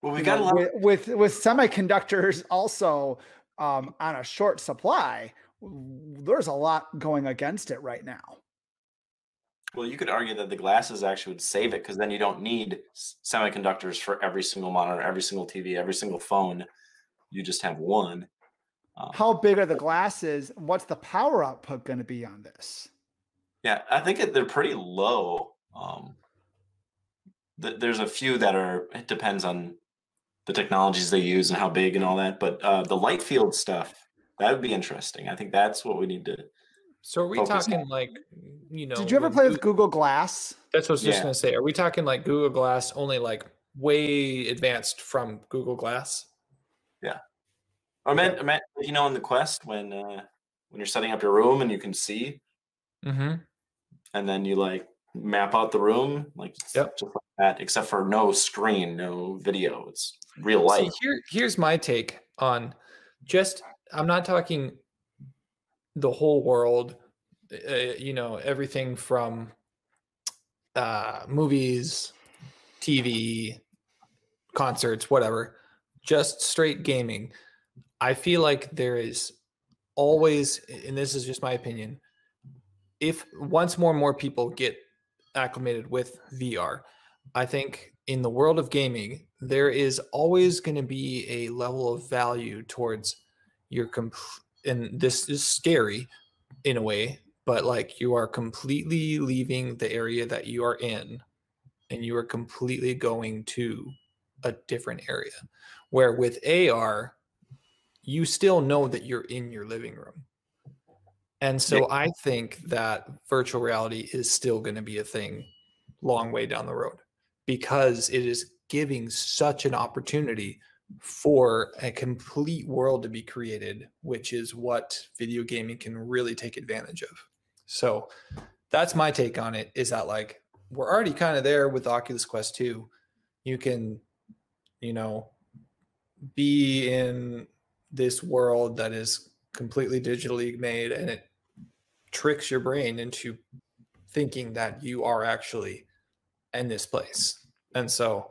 well, we got a know, with, with with semiconductors also um, on a short supply. There's a lot going against it right now. Well, you could argue that the glasses actually would save it because then you don't need semiconductors for every single monitor, every single TV, every single phone. You just have one. Um, How big are the glasses? What's the power output going to be on this? Yeah, I think it, they're pretty low. Um, th- there's a few that are. It depends on the technologies they use and how big and all that. But uh, the light field stuff that would be interesting. I think that's what we need to. So are we focus on. talking like, you know? Did you ever when play with Google Glass? That's what I was just Yeah. gonna say. Are we talking like Google Glass only like way advanced from Google Glass? Yeah. Or meant, meant you know, in the Quest when uh, when you're setting up your room and you can see, Mm-hmm. And then you like map out the room like Yep. just like that, except for no screen, no video. It's real So light. here, here's my take on just. I'm not talking the whole world. Uh, you know, everything from uh, movies, TV, concerts, whatever. Just straight gaming. I feel like there is always, and this is just my opinion, if once more and more people get acclimated with VR, I think in the world of gaming, there is always going to be a level of value towards your comp- and this is scary in a way, but like you are completely leaving the area that you are in and you are completely going to a different area. Where with AR, you still know that you're in your living room. And so I think that virtual reality is still going to be a thing long way down the road because it is giving such an opportunity for a complete world to be created, which is what video gaming can really take advantage of. So that's my take on it is that like we're already kind of there with Oculus Quest 2. You can, you know, be in this world that is completely digitally made and it tricks your brain into thinking that you are actually in this place. And so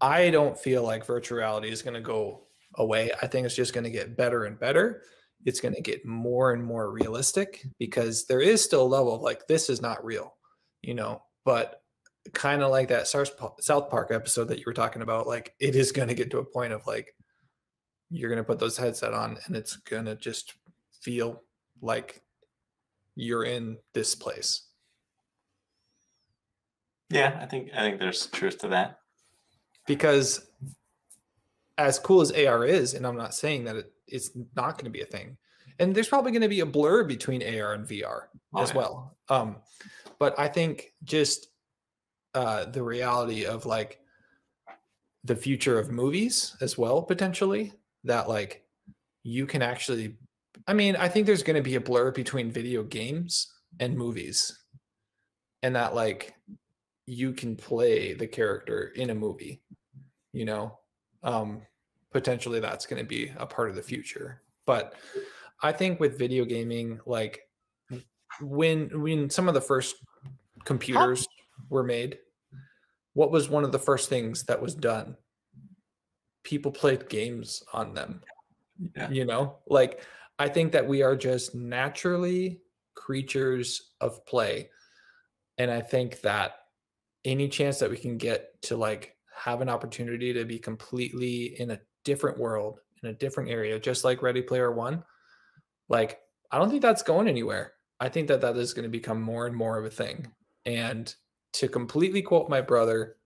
I don't feel like virtual reality is going to go away. I think it's just going to get better and better. It's going to get more and more realistic because there is still a level of like, this is not real, you know, but kind of like that South Park episode that you were talking about, like it is going to get to a point of like, you're going to put those headset on and it's going to just feel like you're in this place. Yeah, I think I think there's truth to that. because as cool as AR is, and I'm not saying that it, it's not going to be a thing, and there's probably going to be a blur between AR and VR Oh, as yeah. well. Um, but I think just uh, the reality of like the future of movies as well, potentially that like you can actually, I mean, I think there's going to be a blur between video games and movies, and that like you can play the character in a movie you know um potentially that's going to be a part of the future. But I think with video gaming, like when when some of the first computers were made, what was one of the first things that was done? People played games on them. Yeah. You know, like I think that we are just naturally creatures of play. And I think that any chance that we can get to like have an opportunity to be completely in a different world, in a different area, just like Ready Player One, like I don't think that's going anywhere. I think that that is going to become more and more of a thing. And to completely quote my brother,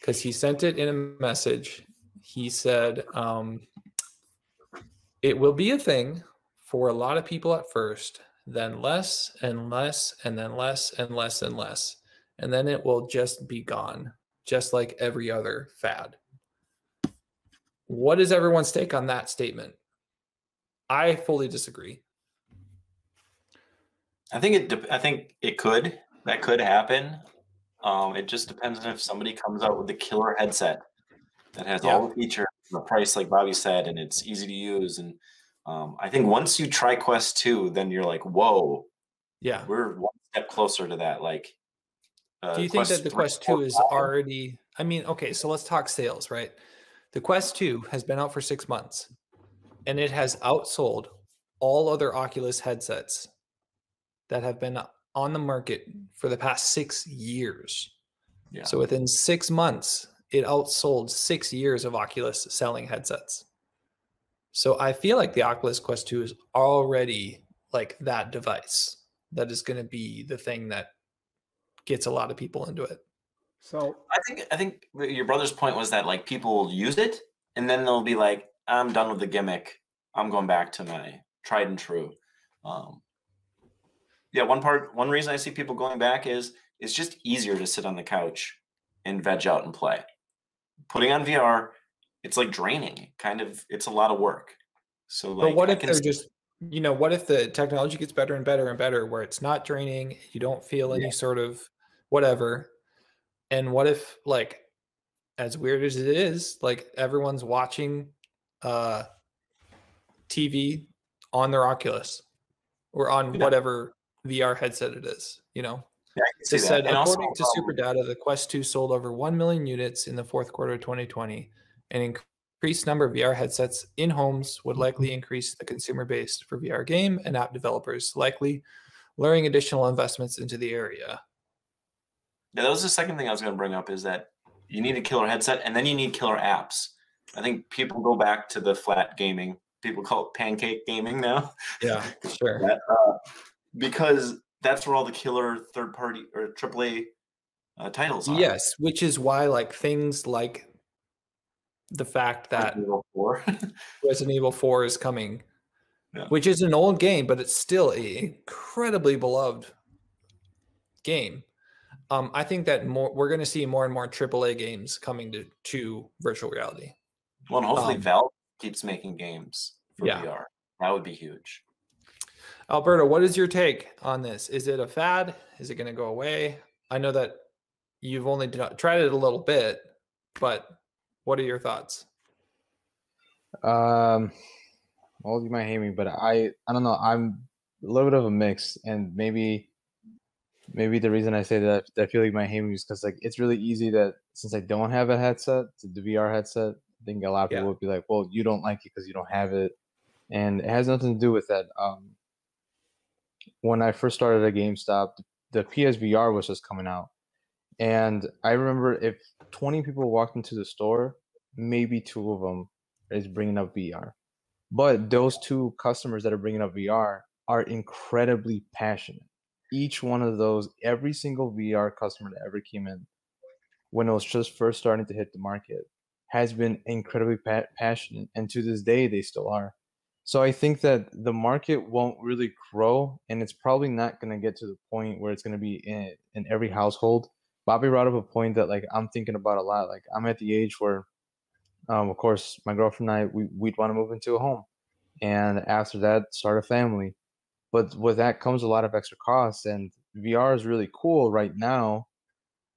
because he sent it in a message, he said, um, It will be a thing for a lot of people at first, then less and less, and then less and less and less. And then it will just be gone, just like every other fad. What is everyone's take on that statement? I fully disagree. I think it. I think it could. That could happen. Um, it just depends on if somebody comes out with the killer headset that has all the features, the price, like Bobby said, and it's easy to use. And um, I think once you try Quest Two, then you're like, whoa, Yeah. we're one step closer to that. Like, uh, Do you think that the Quest 2 is already I mean, okay, so let's talk sales, right? The Quest 2 has been out for 6 months and it has outsold all other Oculus headsets that have been on the market for the past 6 years. Yeah. So within 6 months, it outsold 6 years of Oculus selling headsets. So I feel like the Oculus Quest 2 is already like that device that is going to be the thing that gets a lot of people into it. So I think I think your brother's point was that like people will use it and then they'll be like, I'm done with the gimmick. I'm going back to my tried and true. Um, yeah, one part, one reason I see people going back is it's just easier to sit on the couch and veg out and play. Putting on VR, it's like draining. Kind of, it's a lot of work. So like, but what I if they're just you know what if the technology gets better and better and better where it's not draining you don't feel any sort of whatever and what if like as weird as it is like everyone's watching uh tv on their oculus or on Yeah. whatever vr headset it is you know Yeah, It said, And also, according to um, Super Data, the Quest 2 sold over 1 million units in the fourth quarter of 2020. An increased number of VR headsets in homes would likely increase the consumer base for VR game and app developers, likely luring additional investments into the area. Yeah, that was the second thing I was going to bring up is that you need a killer headset and then you need killer apps. I think people go back to the flat gaming. People call it pancake gaming now. Yeah, sure. That, uh, because that's where all the killer third party or AAA uh, titles are. Yes, which is why like things like the fact that Resident Evil 4. Resident Evil 4 is coming, Yeah. which is an old game, but it's still a incredibly beloved game. Um, I think that more we're going to see more and more AAA games coming to to virtual reality. well, and hopefully Um, Valve keeps making games for yeah. VR. That would be huge. Alberto, what is your take on this? Is it a fad? Is it going to go away? I know that you've only tried it a little bit, but what are your thoughts? Um, well, you might hate me, but I I don't know. I'm a little bit of a mix, and maybe maybe the reason I say that I feel like my hate me is because like it's really easy that since I don't have a headset, the VR headset, I think a lot of Yeah. people would be like, "Well, you don't like it because you don't have it," and it has nothing to do with that. Um, when I first started at GameStop, the PSVR was just coming out, and I remember if 20 people walked into the store, maybe two of them is bringing up VR. But those two customers that are bringing up VR are incredibly passionate. Each one of those, every single VR customer that ever came in, when it was just first starting to hit the market, has been incredibly pa- passionate, and to this day they still are. So I think that the market won't really grow, and it's probably not going to get to the point where it's going to be in in every household. Bobby brought up a point that like I'm thinking about a lot. Like I'm at the age where um, of course, my girlfriend and I, we, we'd want to move into a home. And after that, start a family. But with that comes a lot of extra costs. And VR is really cool right now.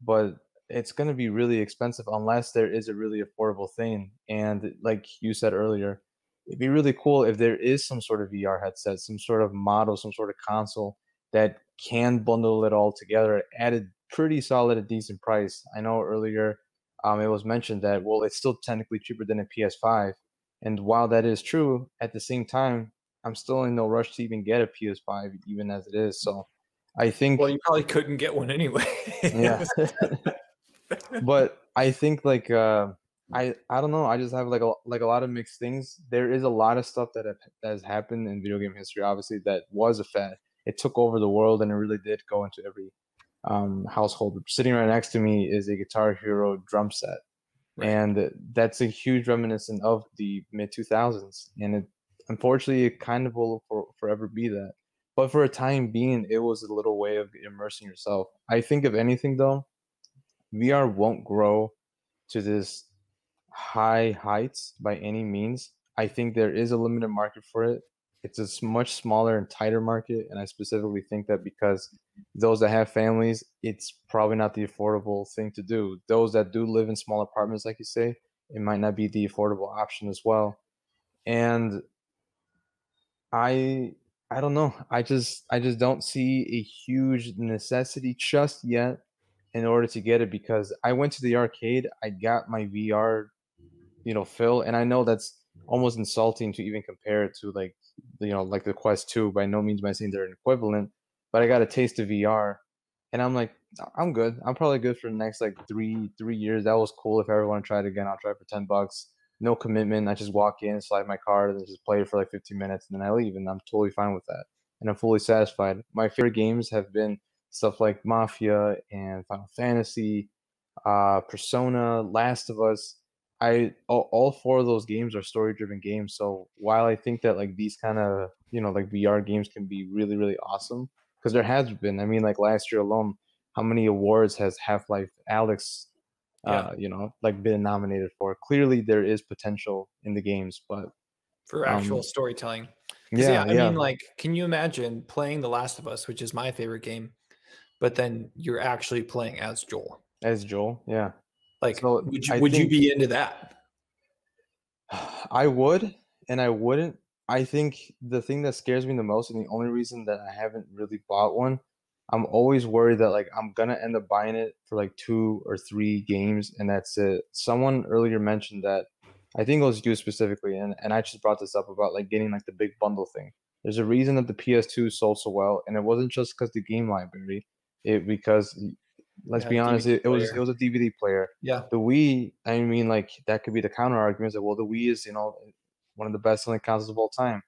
But it's going to be really expensive unless there is a really affordable thing. And like you said earlier, it'd be really cool if there is some sort of VR headset, some sort of model, some sort of console that can bundle it all together at a pretty solid, a decent price. I know earlier um, it was mentioned that well, it's still technically cheaper than a PS5, and while that is true, at the same time, I'm still in no rush to even get a PS5, even as it is. So, I think. Well, you probably couldn't get one anyway. yeah. but I think like uh, I I don't know. I just have like a like a lot of mixed things. There is a lot of stuff that have, that has happened in video game history. Obviously, that was a fad. It took over the world, and it really did go into every um, household. Sitting right next to me is a Guitar Hero drum set, right. and that's a huge reminiscent of the mid two thousands. And it unfortunately it kind of will for, forever be that. But for a time being, it was a little way of immersing yourself. I think if anything though, VR won't grow to this high heights by any means. I think there is a limited market for it. It's a much smaller and tighter market, and I specifically think that because those that have families, it's probably not the affordable thing to do. Those that do live in small apartments, like you say, it might not be the affordable option as well. And I I don't know. I just I just don't see a huge necessity just yet in order to get it because I went to the arcade, I got my VR, you know, Phil, and I know that's almost insulting to even compare it to like you know like the Quest 2. By no means am I saying they're an equivalent, but I got a taste of VR, and I'm like, I'm good. I'm probably good for the next like three three years. That was cool. If I ever want to try it again, I'll try it for ten bucks. No commitment. I just walk in, slide my card, and just play it for like 15 minutes, and then I leave, and I'm totally fine with that. And I'm fully satisfied. My favorite games have been stuff like Mafia and Final Fantasy, uh, Persona, Last of Us. I all, all four of those games are story driven games. So while I think that like these kind of you know like VR games can be really really awesome because there has been. I mean, like last year alone, how many awards has Half-Life Alyx, uh, you know, like been nominated for? Clearly, there is potential in the games, but for actual um, storytelling. Yeah, yeah, I yeah. mean, like, can you imagine playing The Last of Us, which is my favorite game, but then you're actually playing as Joel. As Joel, yeah. Like, so would you I would you be into that? I would, and I wouldn't. I think the thing that scares me the most, and the only reason that I haven't really bought one, I'm always worried that like I'm gonna end up buying it for like two or three games, and that's it. Someone earlier mentioned that I think it was you specifically, and, and I just brought this up about like getting like the big bundle thing. There's a reason that the PS2 sold so well, and it wasn't just because the game library it because let's yeah, be honest, it, was it was a DVD player. Yeah. The Wii, I mean, like that could be the counter argument that well, the Wii is you know one of the best selling consoles of all time.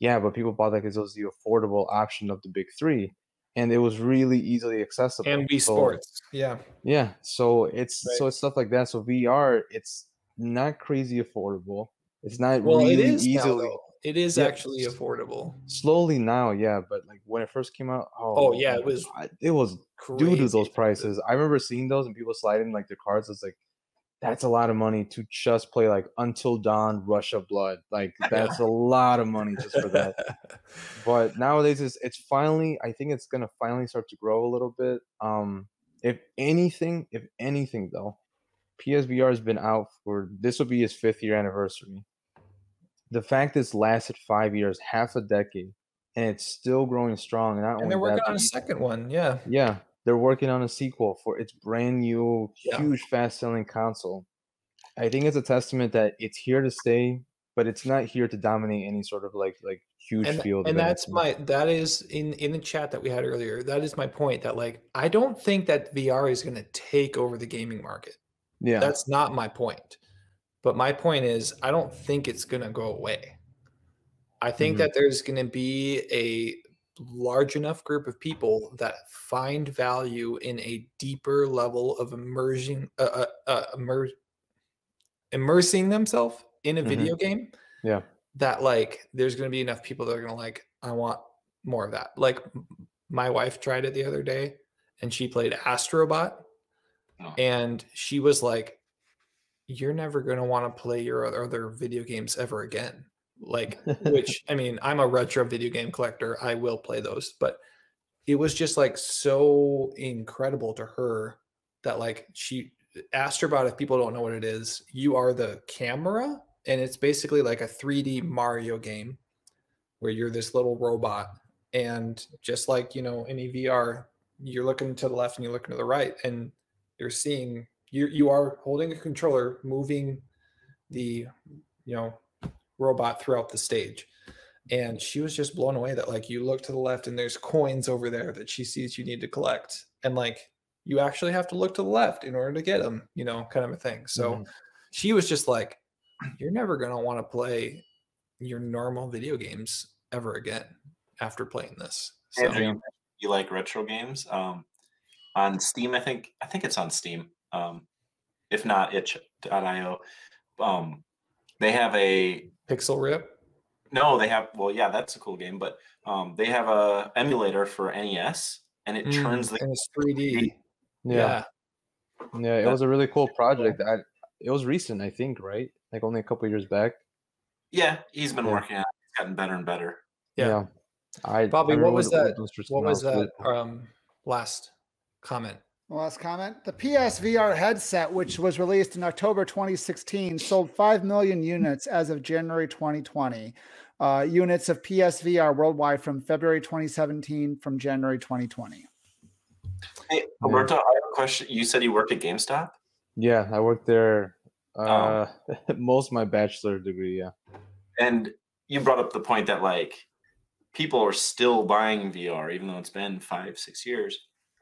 Yeah, but people bought that because it was the affordable option of the big three, and it was really easily accessible. And Wii so, Sports, yeah, yeah. So it's right. so it's stuff like that. So VR, it's not crazy affordable. It's not well, really it easily. Now, it is yeah, actually affordable. Slowly now, yeah, but like when it first came out, oh, oh yeah, it was it was due to those prices. I remember seeing those and people sliding like their cards. It's like that's a lot of money to just play like Until Dawn, Rush of Blood. Like that's a lot of money just for that. but nowadays, it's it's finally. I think it's gonna finally start to grow a little bit. Um, if anything, if anything though, PSVR has been out for this will be his fifth year anniversary the fact it's lasted five years, half a decade, and it's still growing strong. And, and they're working that, on a second one. Yeah. Yeah. They're working on a sequel for its brand new, yeah. huge, fast selling console. I think it's a testament that it's here to stay, but it's not here to dominate any sort of like like huge and, field. And that's my that is in in the chat that we had earlier. That is my point. That like I don't think that VR is going to take over the gaming market. Yeah, that's not my point. But my point is, I don't think it's going to go away. I think mm-hmm. that there's going to be a large enough group of people that find value in a deeper level of immersion, uh, uh, uh, immer- immersing themselves in a mm-hmm. video game. Yeah. That like, there's going to be enough people that are going to like, I want more of that. Like, my wife tried it the other day and she played Astrobot. Oh. And she was like, you're never going to want to play your other video games ever again. Like, which I mean, I'm a retro video game collector. I will play those, but it was just like so incredible to her that like she asked her about if people don't know what it is. You are the camera, and it's basically like a 3D Mario game where you're this little robot, and just like you know any VR, you're looking to the left and you're looking to the right, and you're seeing you you are holding a controller, moving the you know robot throughout the stage and she was just blown away that like you look to the left and there's coins over there that she sees you need to collect and like you actually have to look to the left in order to get them you know kind of a thing so Mhm. she was just like you're never going to want to play your normal video games ever again after playing this so Andrew, you like retro games um, on Steam. I think I think it's on Steam. Um, if not, itch.io. Um, they have a Pixel Ripped no. They have well, yeah, that's a cool game, but um, they have a emulator for NES, and it Mm, turns the and it's 3d Yeah. yeah Yeah, it was a really cool project. I, it was recent, I think, right? Like only a couple years back. yeah. He's been Yeah. working on. it. It's gotten better and better. yeah, I bobby I what was that what was that um last comment Last comment. The PSVR headset, which was released in October 2016, sold 5 million units as of January 2020. Uh, units of PSVR worldwide from February 2017 from January 2020. Hey, Alberto, I have a question. You said you worked at GameStop. Yeah, I worked there Oh. uh most of my bachelor degree, yeah. And you brought up the point that like people are still buying VR, even though it's been five, six years.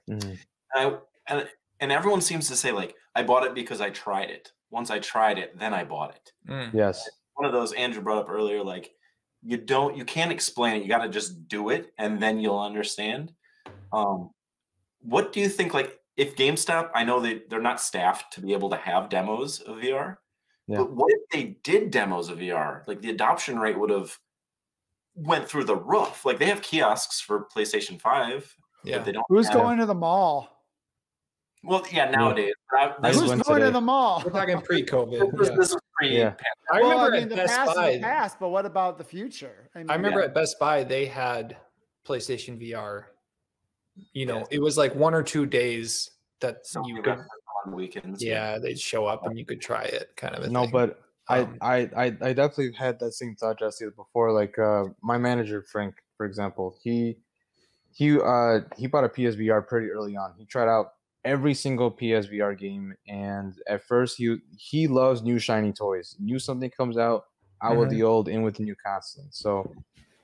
Mhm. I, and and everyone seems to say like, I bought it because I tried it. Once I tried it, then I bought it. Mm. Yes. One of those Andrew brought up earlier, like you don't, you can't explain it. You got to just do it, and then you'll understand. Um, what do you think? Like, if GameStop, I know they they're not staffed to be able to have demos of VR, Yeah. but what if they did demos of VR? Like the adoption rate would have went through the roof. Like they have kiosks for PlayStation Five, yeah but they don't. Who's have- going to the mall? Well, yeah, nowadays. but I- I Who's was- went going to the mall? we're talking pre-covid this, yeah. this was pre. Yeah. i Well, remember I mean, at the best past buy the past, but what about the future? mean, I remember Yeah. at Best Buy they had PlayStation VR. You know, Yes. it was like one or two days that So you you could, got on weekends. yeah, they'd show up and you could try it, kind of a No, thing. but I, Um, I I I definitely had that same thought Jesse before. Like uh my manager Frank, for example, he he uh he bought a PSVR pretty early on. He tried out every single PSVR game, and at first he he loves new shiny toys. New something comes out, out with the old, in with the new constant. So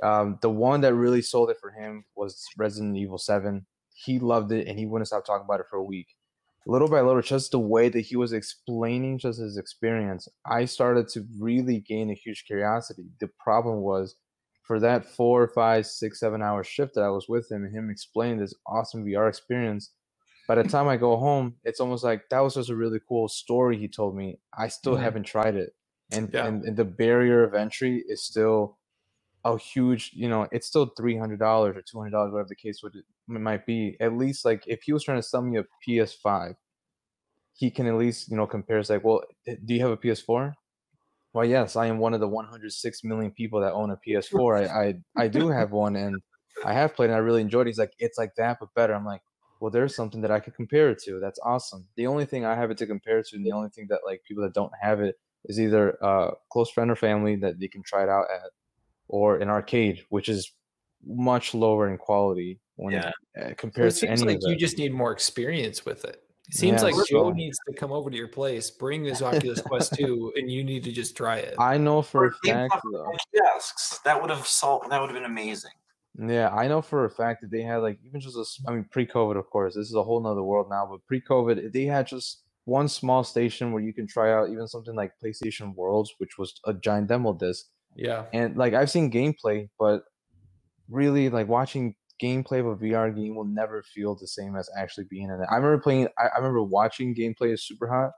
um the one that really sold it for him was Resident Evil Seven. He loved it, and he wouldn't stop talking about it for a week little by little, just the way that he was explaining just his experience, I started to really gain a huge curiosity. The problem was for that four, five, six, seven hour shift that I was with him and him explaining this awesome VR experience. By the time I go home, it's almost like that was just a really cool story he told me. I still Mhm. haven't tried it. And, Yeah. and and the barrier of entry is still a huge, you know, it's still three hundred dollars or two hundred dollars, whatever the case would it might be. At least like if he was trying to sell me a PS5, he can at least you know compare. It's like, well, do you have a PS4? Well, yes, I am one of the 106 million people that own a PS4. I I, I do have one, and I have played, and I really enjoyed it. He's like, it's like that, but better. I'm like, well, there's something that I could compare it to. That's awesome. The only thing I have it to compare it to, and the only thing that like people that don't have it is either a close friend or family that they can try it out at, or an arcade, which is much lower in quality when Yeah. uh, But it compared to seems any like of you just need more experience with it. It seems Yeah, like Joe so- needs to come over to your place, bring his Oculus Quest 2, and you need to just try it. I know for a Or GameStop fact though. kiosks. That would have solved. That would have been amazing. Yeah, I know for a fact that they had like even just a, I mean pre-COVID, of course. This is a whole nother world now, but pre-COVID, they had just one small station where you can try out even something like PlayStation Worlds, which was a giant demo disc. yeah. And like I've seen gameplay, but really like watching gameplay of a VR game will never feel the same as actually being in it. I remember playing I, I remember watching gameplay of Superhot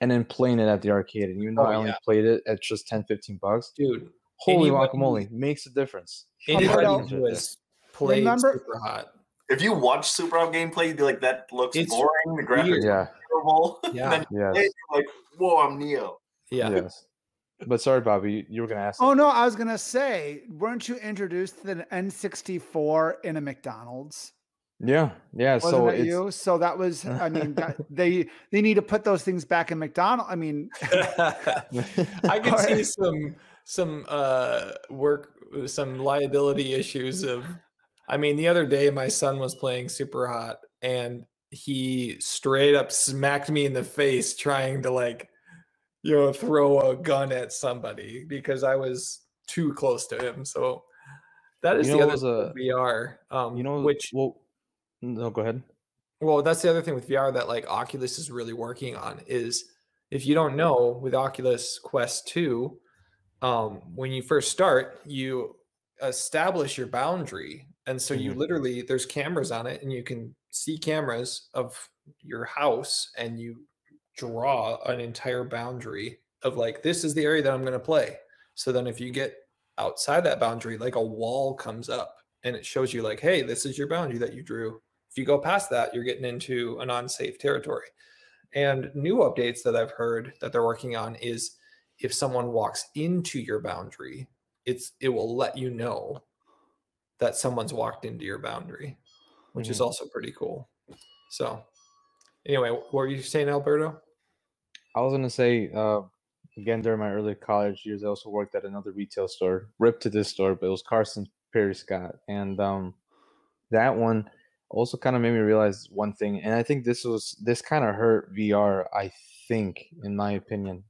and then playing it at the arcade. And even though Oh, I only yeah. played it at just 10, 15 bucks, Dude, holy Anybody- guacamole, makes a difference. anybody who has played Remember- Superhot. If you watch Superhot gameplay, you'd be like, "That looks It's boring. The graphics weird. are Yeah, terrible." Yeah. and then yes. you're like, "Whoa, I'm Neo." Yeah. Yes. But sorry, Bobby, you, you were gonna ask. Oh something. no, I was gonna say, weren't you introduced to the N64 in a McDonald's? Yeah, yeah. Wasn't so that it's you? So that was. I mean, that, they they need to put those things back in McDonald's. I mean, I can see some some uh work some liability issues of I mean the other day my son was playing Superhot and he straight up smacked me in the face trying to like you know throw a gun at somebody because I was too close to him. So that is You the other thing was with VR. Um you know which well no go ahead. well, that's the other thing with VR that like Oculus is really working on is if you don't know with Oculus Quest 2, um, when you first start, you establish your boundary. And so you Mhm. literally there's cameras on it and you can see cameras of your house and you draw an entire boundary of like this is the area that I'm going to play. So then if you get outside that boundary, like a wall comes up and it shows you like, hey, this is your boundary that you drew. If you go past that, you're getting into an unsafe territory. And new updates that I've heard that they're working on is if someone walks into your boundary, it's it will let you know that someone's walked into your boundary, which is Mhm. also pretty cool. So anyway, what were you saying, Alberto? I was gonna say, uh, again during my early college years, I also worked at another retail store. Ripped to this store, but it was Carson Pirie Scott, and um, that one also kind of made me realize one thing. And I think this was this kind of hurt VR. I think, in my opinion,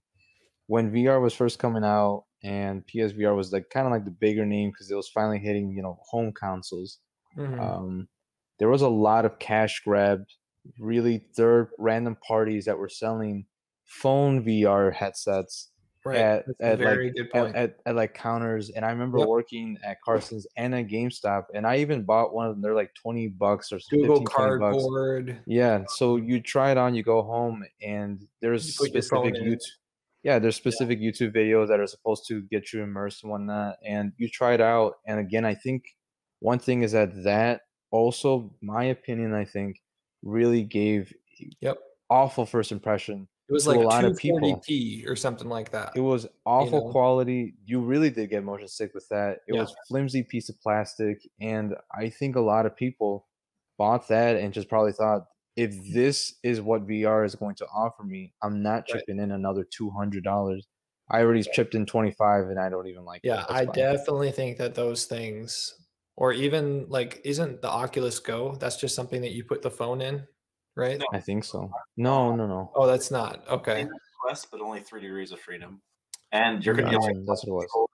when VR was first coming out and PSVR was like kind of like the bigger name because it was finally hitting you know home consoles. Mhm. Um, there was a lot of cash grab, really third random parties that were selling phone VR headsets Right. at, at like at, at, at like counters. And I remember Yep. working at Carson's and at GameStop, and I even bought one of them. They're like twenty bucks or something. Google 15, 20 bucks. Cardboard. Yeah, so you try it on, you go home, and there's specific. YouTube. Yeah, there's specific YouTube videos that are supposed to get you immersed and whatnot, and you try it out. And again, I think one thing is that that also, my opinion, I think, really gave Yep. awful first impression It was like a lot of people. 240p or something like that. It was awful know? quality. You really did get motion sick with that. It Yeah. was flimsy piece of plastic, and I think a lot of people bought that and just probably thought, if this is what VR is going to offer me, I'm not Right. chipping in another two hundred dollars. I already chipped in twenty five, and I don't even like. Yeah, That's I definitely think that those things, or even like, isn't the Oculus Go? That's just something that you put the phone in, right? I think so. No, no, no. Oh, that's not okay. Same Quest, but only three degrees of freedom. And you're gonna Yeah, get that's what it was.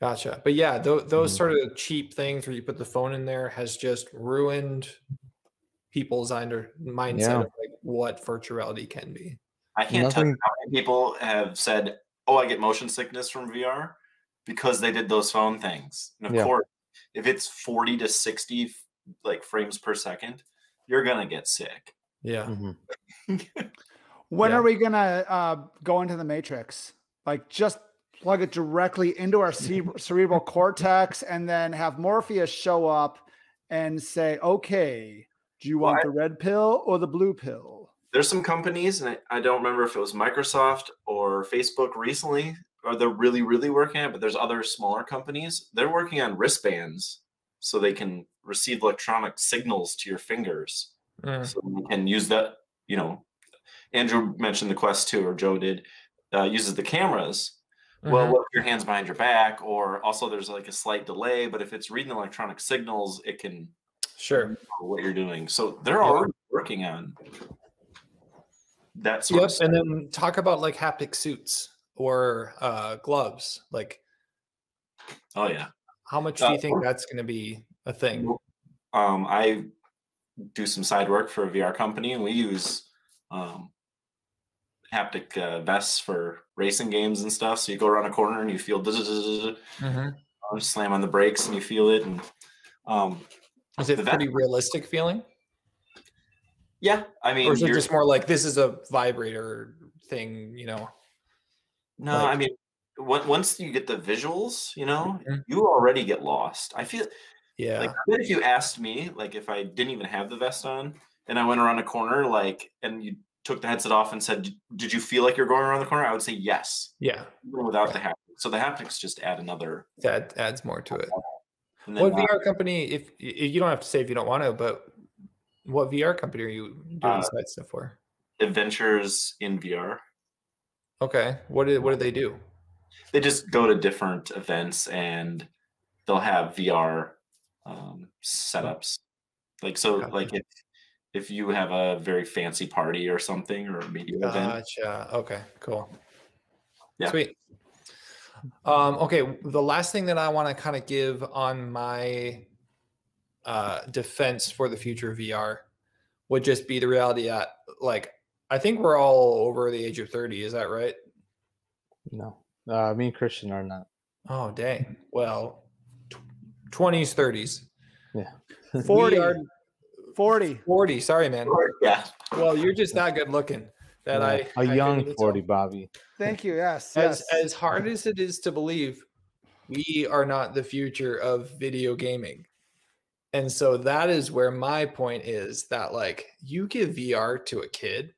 Gotcha. But yeah, tho- those Mhm. sort of cheap things where you put the phone in there has just ruined people's under mindset Yeah. of like what virtual reality can be. I can't tell you how many people have said, "Oh, I get motion sickness from VR," because they did those phone things. And of Yeah. course, if it's forty to sixty like frames per second, you're gonna get sick. Yeah. Mhm. when Yeah. are we gonna uh, go into the matrix? Like just plug it directly into our cere- cerebral cortex, and then have Morpheus show up and say, "Okay, do you Well, want I- the red pill or the blue pill?" There's some companies, and I, I don't remember if it was Microsoft or Facebook recently, or they're really, really working on it. But there's other smaller companies. They're working on wristbands so they can receive electronic signals to your fingers. Mm. so you can use that you know andrew mentioned the quest 2 or joe did uh, uses the cameras well Mhm. what if your hands behind your back or also there's like a slight delay but if it's reading electronic signals it can Sure. what you're doing so they're already working on that sort Yep. And then talk about like haptic suits or uh, gloves. Like, oh yeah how much do Uh, you think that's going to be a thing? um, I do some side work for a VR company, and we use um, haptic uh, vests for racing games and stuff. So you go around a corner and you feel Mhm. uh, slam on the brakes and you feel it. And um, Is it pretty realistic feeling? yeah, I mean, Or is it you're- just more like this is a vibrator thing, you know? no, like- I mean, on- once you get the visuals, you know, Mhm. you already get lost. I feel Yeah. like if you asked me, like if I didn't even have the vest on and I went around a corner, like, and you took the headset off and said, "Did- "Did you feel like you're going around the corner?" I would say yes, yeah. even without the haptics. So the haptics just add another. That adds more to it. What VR company? If you don't have to say if you don't want to, but what VR company are you doing Uh, side stuff for? Adventures in VR. Okay, what do what do they do? They just go to different events and they'll have VR um, setups. Like so, Gotcha. like if if you have a very fancy party or something or a media event, Gotcha. Okay, cool. Yeah. Sweet. Um, okay, the last thing that I want to kind of give on my uh, defense for the future of VR would just be the reality that, like I think we're all over the age of 30, is that right? No, uh, me and Christian are not. Oh, dang. Well, tw- 20s, 30s. Yeah. 40. We 40. 40. Sorry, man. yeah, Well, you're just that good looking that Yeah, I a I young even tell. forty, Bobby. Thank you. Yes. as yes. as hard as it is to believe we are not the future of video gaming and so that is where my point is that like you give vr to a kid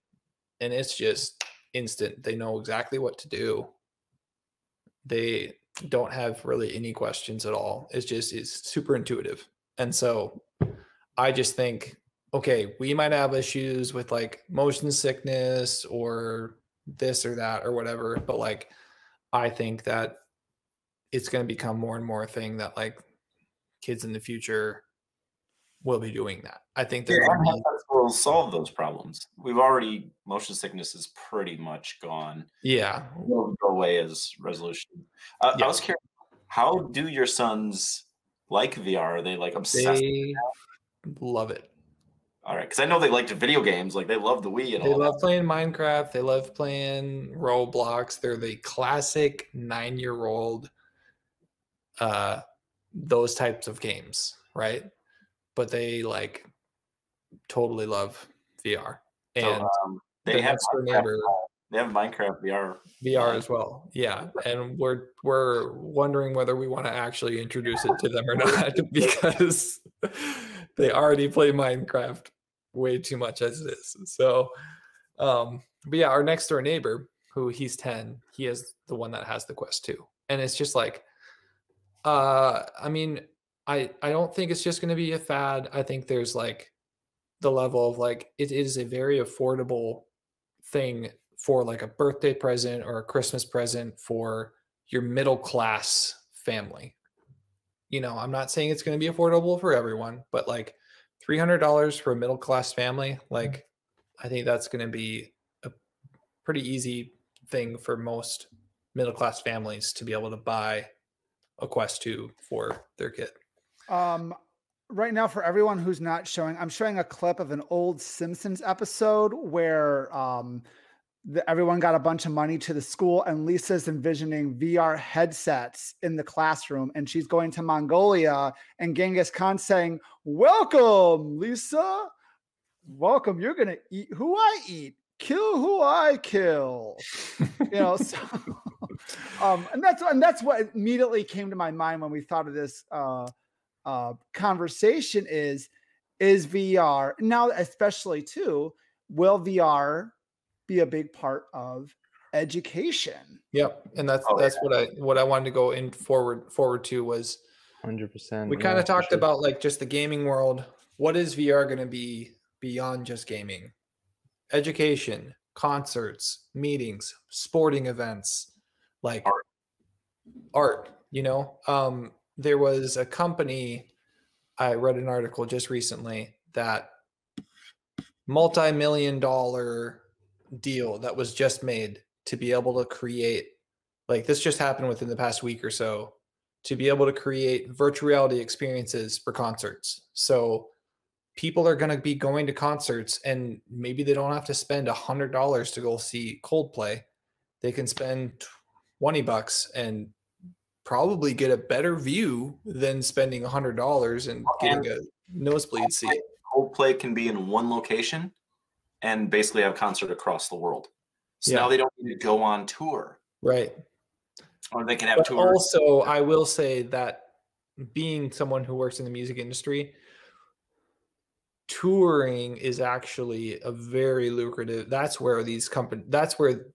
and it's just instant they know exactly what to do they don't have really any questions at all it's just it's super intuitive and so i just think okay we might have issues with like motion sickness or this or that or whatever but like i think that it's going to become more and more a thing that like kids in the future will be doing that i think yeah, they're gonna be- will solve those problems. We've already motion sickness is pretty much gone. yeah Will go away as resolution. Uh, Yeah. I was curious, how do your sons like VR? Are they like obsessed? they love it All right, because I know they liked video games. Like they love the Wii and all they love that. playing minecraft they love playing roblox they're the classic nine year old uh those types of games right but they like totally love vr and So, um, the they have next neighbor they have Minecraft VR. VR as well. Yeah, and we're we're wondering whether we want to actually introduce it to them or not because they already play Minecraft way too much as it is. So, um, but yeah, our next door neighbor, who he's ten, he is the one that has the Quest 2, and it's just like, uh, I mean, I I don't think it's just going to be a fad. I think there's like the level of like it is a very affordable thing for like a birthday present or a Christmas present for your middle class family. You know, I'm not saying it's going to be affordable for everyone, but like $300 for a middle class family, like I think that's going to be a pretty easy thing for most middle class families to be able to buy a Quest 2 for their kid. Um, right now, for everyone who's not showing, I'm showing a clip of an old Simpsons episode where um, the, everyone got a bunch of money to the school, and Lisa's envisioning VR headsets in the classroom, and she's going to Mongolia, and Genghis Khan saying, "Welcome, Lisa. Welcome. You're gonna eat who I eat." Kill who I kill, you know. So, um, and that's and that's what immediately came to my mind when we thought of this uh, uh, conversation is is VR now, especially too, will VR be a big part of education? Yep, and that's Oh, that's what I what I wanted to go in forward forward to was Hundred percent. we kind of talked about like just the gaming world. What is VR going to be beyond just gaming? Education, concerts, meetings, sporting events, like Art. art, you know. Um there was a company I read an article just recently that multi-million dollar deal that was just made to be able to create like this just happened within the past week or so to be able to create virtual reality experiences for concerts. So people are going to be going to concerts and maybe they don't have to spend a hundred dollars to go see Coldplay. They can spend 20 bucks and probably get a better view than spending a hundred dollars and getting a nosebleed seat. Coldplay can be in one location and basically have concert across the world. So Yeah. now they don't need to go on tour, Right. or they can have But tours. also, I will say that being someone who works in the music industry, touring is actually a very lucrative. That's where these companies. That's where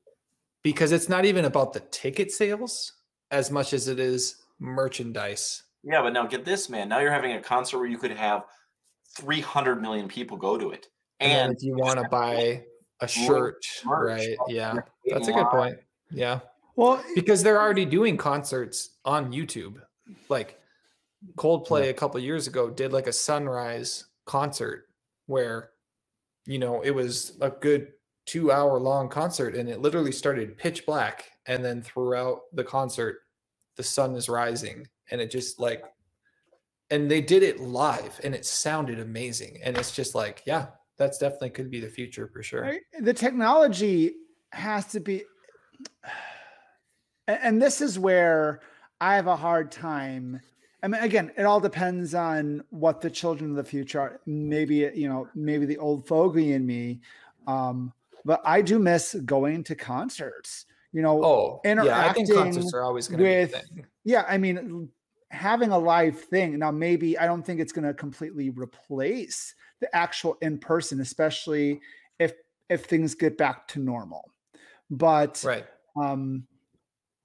because it's not even about the ticket sales as much as it is merchandise Yeah, but now get this, man. Now you're having a concert where you could have 300 million people go to it. And, And if you want to buy a shirt, right? Yeah, that's a good point. Yeah, Well, because they're already doing concerts on YouTube. Like Coldplay a couple years ago did like a sunrise concert where, you know, it was a good two hour long concert and it literally started pitch black. And then throughout the concert, the sun is rising and it just like, and they did it live and it sounded amazing. And it's just like, yeah, that's definitely could be the future for sure. The technology has to be and this is where i have a hard time i mean again it all depends on what the children of the future are maybe you know maybe the old fogey in me um but i do miss going to concerts you know Oh, yeah, I think concerts are always going to be a with thing. yeah i mean having a live thing now maybe i don't think it's going to completely replace the actual in person especially if if things get back to normal but Right. um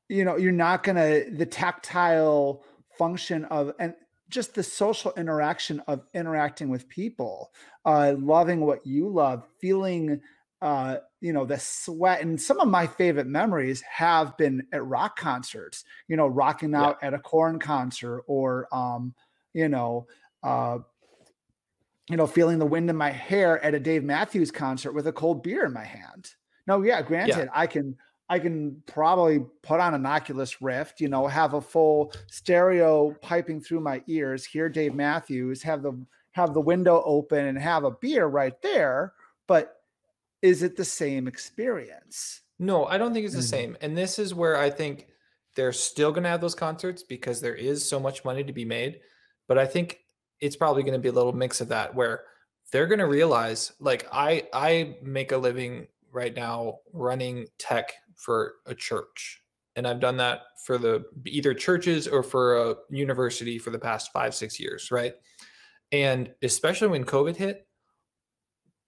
you know you're not going to the tactile function of and just the social interaction of interacting with people uh loving what you love feeling uh you know the sweat and some of my favorite memories have been at rock concerts you know rocking out at a Korn concert or um you know uh you know feeling the wind in my hair at a dave matthews concert with a cold beer in my hand no yeah granted i can i can probably put on an oculus rift you know have a full stereo piping through my ears hear dave matthews have the have the window open and have a beer right there but is it the same experience No, I don't think it's the Mhm. same. And this is where I think they're still going to have those concerts because there is so much money to be made. But I think it's probably going to be a little mix of that where they're going to realize like I I make a living right now running tech for a church. And I've done that for the either churches or for a university for the past 5 6 years, right? And especially when COVID hit,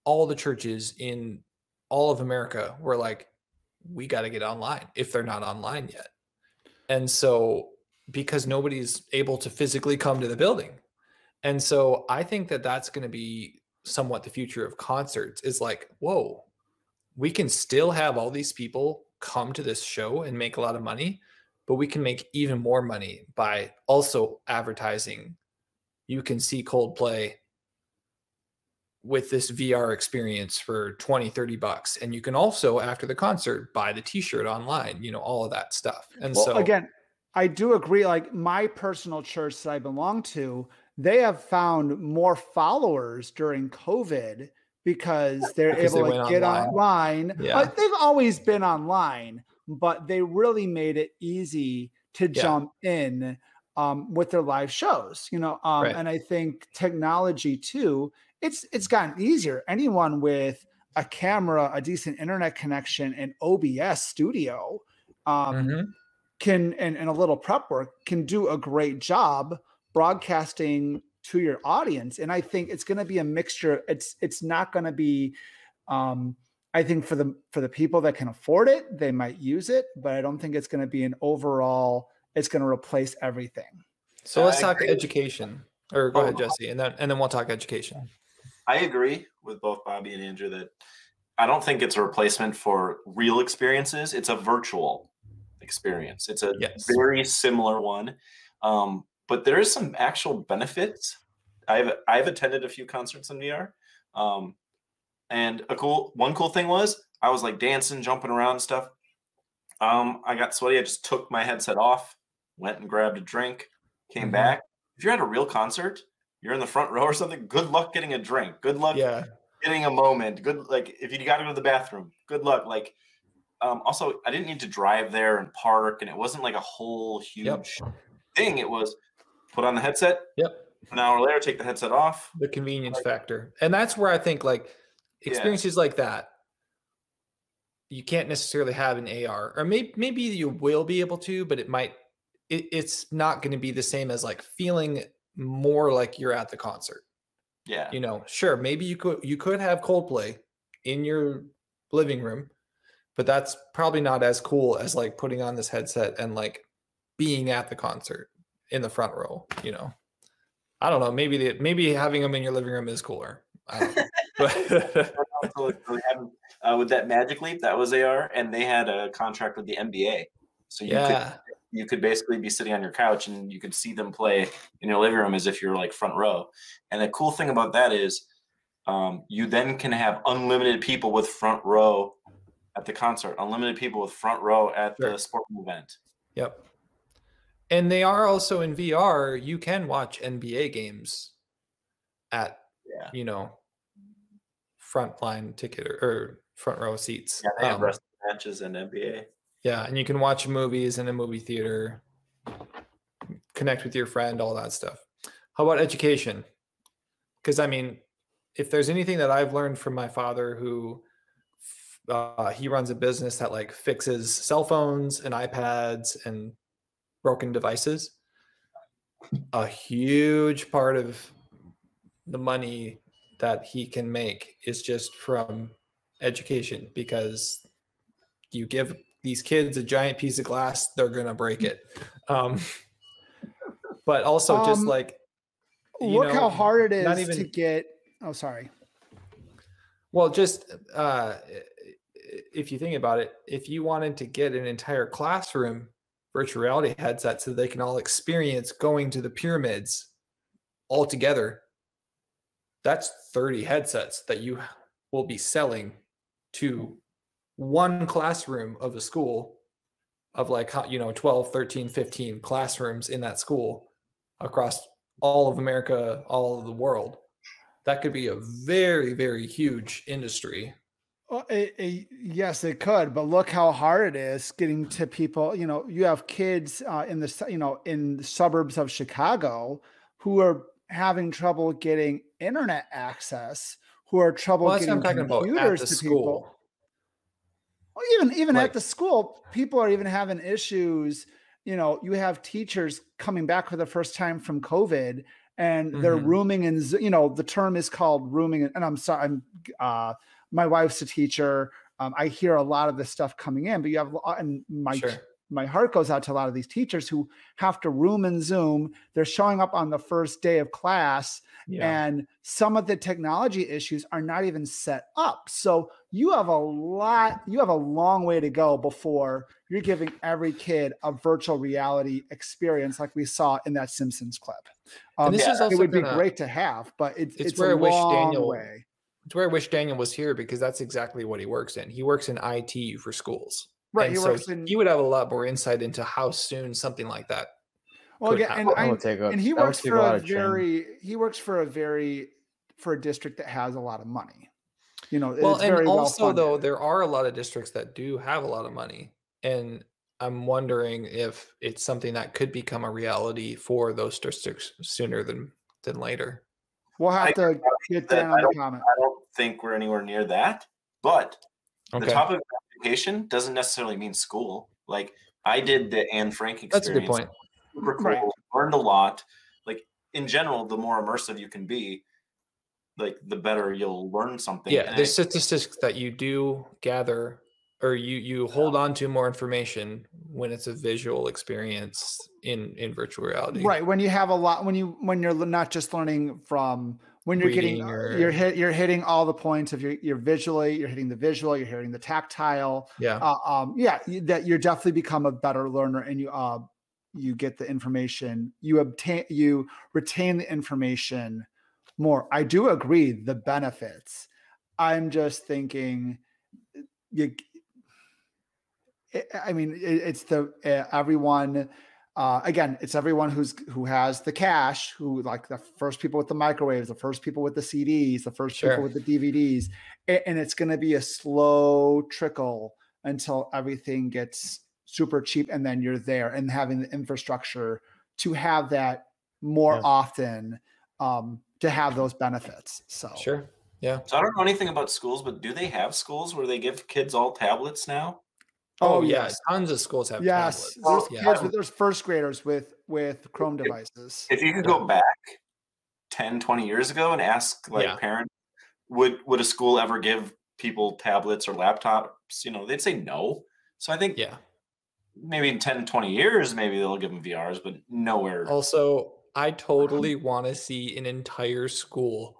all the churches in all of America were like, we got to get online if they're not online yet. And so, because nobody's able to physically come to the building. And so, I think that that's going to be somewhat the future of concerts is like, whoa, we can still have all these people come to this show and make a lot of money, but we can make even more money by also advertising. You can see Coldplay with this VR experience for 20, 30 bucks. And you can also, after the concert, buy the t shirt online, you know, all of that stuff. And well, so, again, I do agree. Like my personal church that I belong to, they have found more followers during COVID because they're Because they able to get online. online. Yeah. Uh, they've always been online, but they really made it easy to Yeah. jump in um, with their live shows. You know, um, Right. and I think technology too. It's it's gotten easier. Anyone with a camera, a decent internet connection, and OBS studio. Um, Mhm. can and, and a little prep work can do a great job broadcasting to your audience and i think it's going to be a mixture it's it's not going to be um i think for the for the people that can afford it they might use it but i don't think it's going to be an overall it's going to replace everything so Yeah, let's I talk agree. education. Or go Oh, ahead, Jesse, and then and then we'll talk education. I agree with both Bobby and Andrew that I don't think it's a replacement for real experiences. It's a virtual experience. It's a Yes. very similar one, um, but there is some actual benefits. I've I've attended a few concerts in VR, um, and a cool one cool thing was I was like dancing, jumping around stuff. Um, I got sweaty. I just took my headset off, went and grabbed a drink, came Mhm. back. If you're at a real concert, you're in the front row or something. Good luck getting a drink. Good luck Yeah. getting a moment. Good like if you got to go to the bathroom. Good luck. Like um also I didn't need to drive there and park and it wasn't like a whole huge thing. It was put on the headset. Yep. An hour later take the headset off. The convenience factor. And that's where I think like Yeah. experiences like that you can't necessarily have an AR or maybe maybe you will be able to but it might it, it's not going to be the same as like feeling more like you're at the concert. Yeah. You know, sure, maybe you could you could have Coldplay in your living room, but that's probably not as cool as like putting on this headset and like being at the concert in the front row. You know, I don't know. Maybe the, maybe having them in your living room is cooler. I don't know. But So they had, uh, with that Magic Leap, that was AR, and they had a contract with the NBA. So you could yeah, you could basically be sitting on your couch and you could see them play in your living room as if you're like front row. And the cool thing about that is um, you then can have unlimited people with front row at the concert, unlimited people with front row at Sure. the sporting event. Yep. And they are also in VR. You can watch NBA games at Yeah. you know front line ticket or, or front row seats. Yeah, they have Um, wrestling matches in NBA. yeah, and you can watch movies in a movie theater, connect with your friend, all that stuff. How about education? Because I mean, if there's anything that I've learned from my father, who uh, he runs a business that like fixes cell phones and iPads and broken devices. A huge part of the money that he can make is just from education because you give these kids a giant piece of glass, they're gonna break it. Um, but also just Um, like you Look how hard it is is to get. Oh, sorry. Well, just uh, if you think about it, if you wanted to get an entire classroom virtual reality headset so they can all experience going to the pyramids all together, that's 30 headsets that you will be selling to one classroom of a school of like you know 12 13 15 classrooms in that school across all of america all of the world. That could be a very very huge industry Well, it, it- yes, it could, but look how hard it is getting to people. You know, you have kids uh, in the you know in the suburbs of Chicago who are having trouble getting internet access, who are trouble well getting i'm talking about computers to people. school Well, even even Like- at the school, people are even having issues. You know, you have teachers coming back for the first time from COVID, and they're Mhm. rooming in. You know, the term is called rooming. And I'm sorry, I'm. Uh, my wife's a teacher. Um, I hear a lot of this stuff coming in, but you have, a lot- and my Sure. my heart goes out to a lot of these teachers who have to room and Zoom. They're showing up on the first day of class, yeah and some of the technology issues are not even set up so you have a lot you have a long way to go before you're giving every kid a virtual reality experience like we saw in that simpsons clip um, this is it would be gonna- great to have but it's it's it's, where a I wish Daniel- way it's where i wish daniel was here because that's exactly what he works in. He works in it for schools. Right And he so works in he would have a lot more insight into how soon something like that well could again and, happen. That I, take a- and he that works for a a very he works for a very for a district that has a lot of money. You know well it's and very also though well-funded. there are a lot of districts that do have a lot of money and i'm wondering if it's something that could become a reality for those districts sooner than than later we'll have I- to get that Dan I on the don't- comment I don't think we're anywhere near that. But okay the topic of education doesn't necessarily mean school. Like I did the Anne Frank experience. that's a good point Super cool. Right. Learned a lot. Like in general, the more immersive you can be, like the better you'll learn something. yeah And there's I- statistics that you do gather or you you hold on to more information when it's a visual experience in in virtual reality. Right when you have a lot when you when you're not just learning from when you're getting Reading or- you're hit you're hitting all the points of your you're visually you're hitting the visual you're hitting the tactile. Yeah. Uh, um yeah you- that you're definitely become a better learner and you uh you get the information you obtain you retain the information more. I do agree the benefits. I'm just thinking you I- I mean, it's the uh, everyone. Uh, again, it's everyone who's who has the cash, who like the first people with the microwaves, the first people with the CDs, the first Sure. people with the DVDs, a- and it's going to be a slow trickle until everything gets super cheap, and then you're there, and having the infrastructure to have that more Yeah. often um, to have those benefits. So sure yeah so I don't know anything about schools, but do they have schools where they give kids all tablets now? Oh, Oh, yeah yes. tons of schools have yes, tablets. there's yeah. kids there's first graders with with Chrome devices. If you could go back 10, 20 years ago and ask like Yeah. parents, would would a school ever give people tablets or laptops? You know, they'd say no. So I think yeah maybe in 10, 20 years, maybe they'll give them VRs, but nowhere. Also, I totally want to see an entire school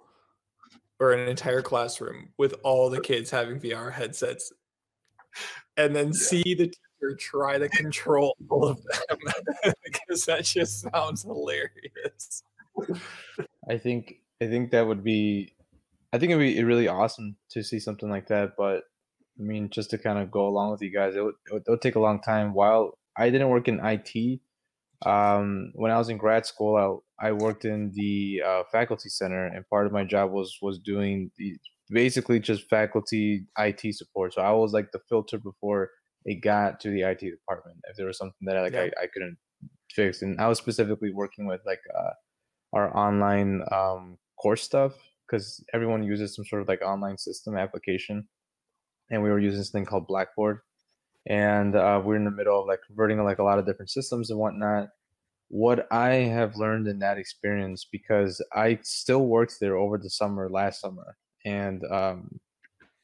or an entire classroom with all the kids having VR headsets and then see the teacher try to control all of them because that just sounds hilarious. I think I think that would be I think it'd be really awesome to see something like that. But I mean, just to kind of go along with you guys, it would, it would, it would take a long time. While I didn't work in IT, um, when I was in grad school, I, I worked in the uh, faculty center, and part of my job was was doing the basically just faculty IT support. So I was like the filter before it got to the IT department. If there was something that like Yeah. I, I couldn't fix, and I was specifically working with like uh, our online um, course stuff because everyone uses some sort of like online system application, and we were using this thing called Blackboard, and uh, we're in the middle of like converting like a lot of different systems and whatnot. What I have learned in that experience, because I still worked there over the summer last summer, and um,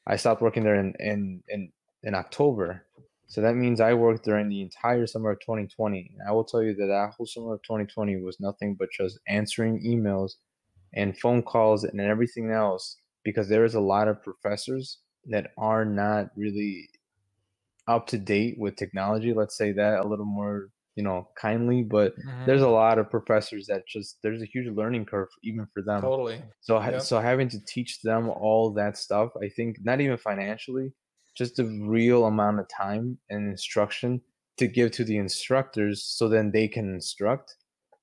I stopped working there in in in, in October. So that means I worked during the entire summer of 2020. And I will tell you that that whole summer of 2020 was nothing but just answering emails and phone calls and everything else because there is a lot of professors that are not really up to date with technology. Let's say that a little more, you know, kindly, but Mhm. there's a lot of professors that just there's a huge learning curve even for them. Totally. So Yep. so having to teach them all that stuff, I think not even financially, just the real amount of time and instruction to give to the instructors so then they can instruct.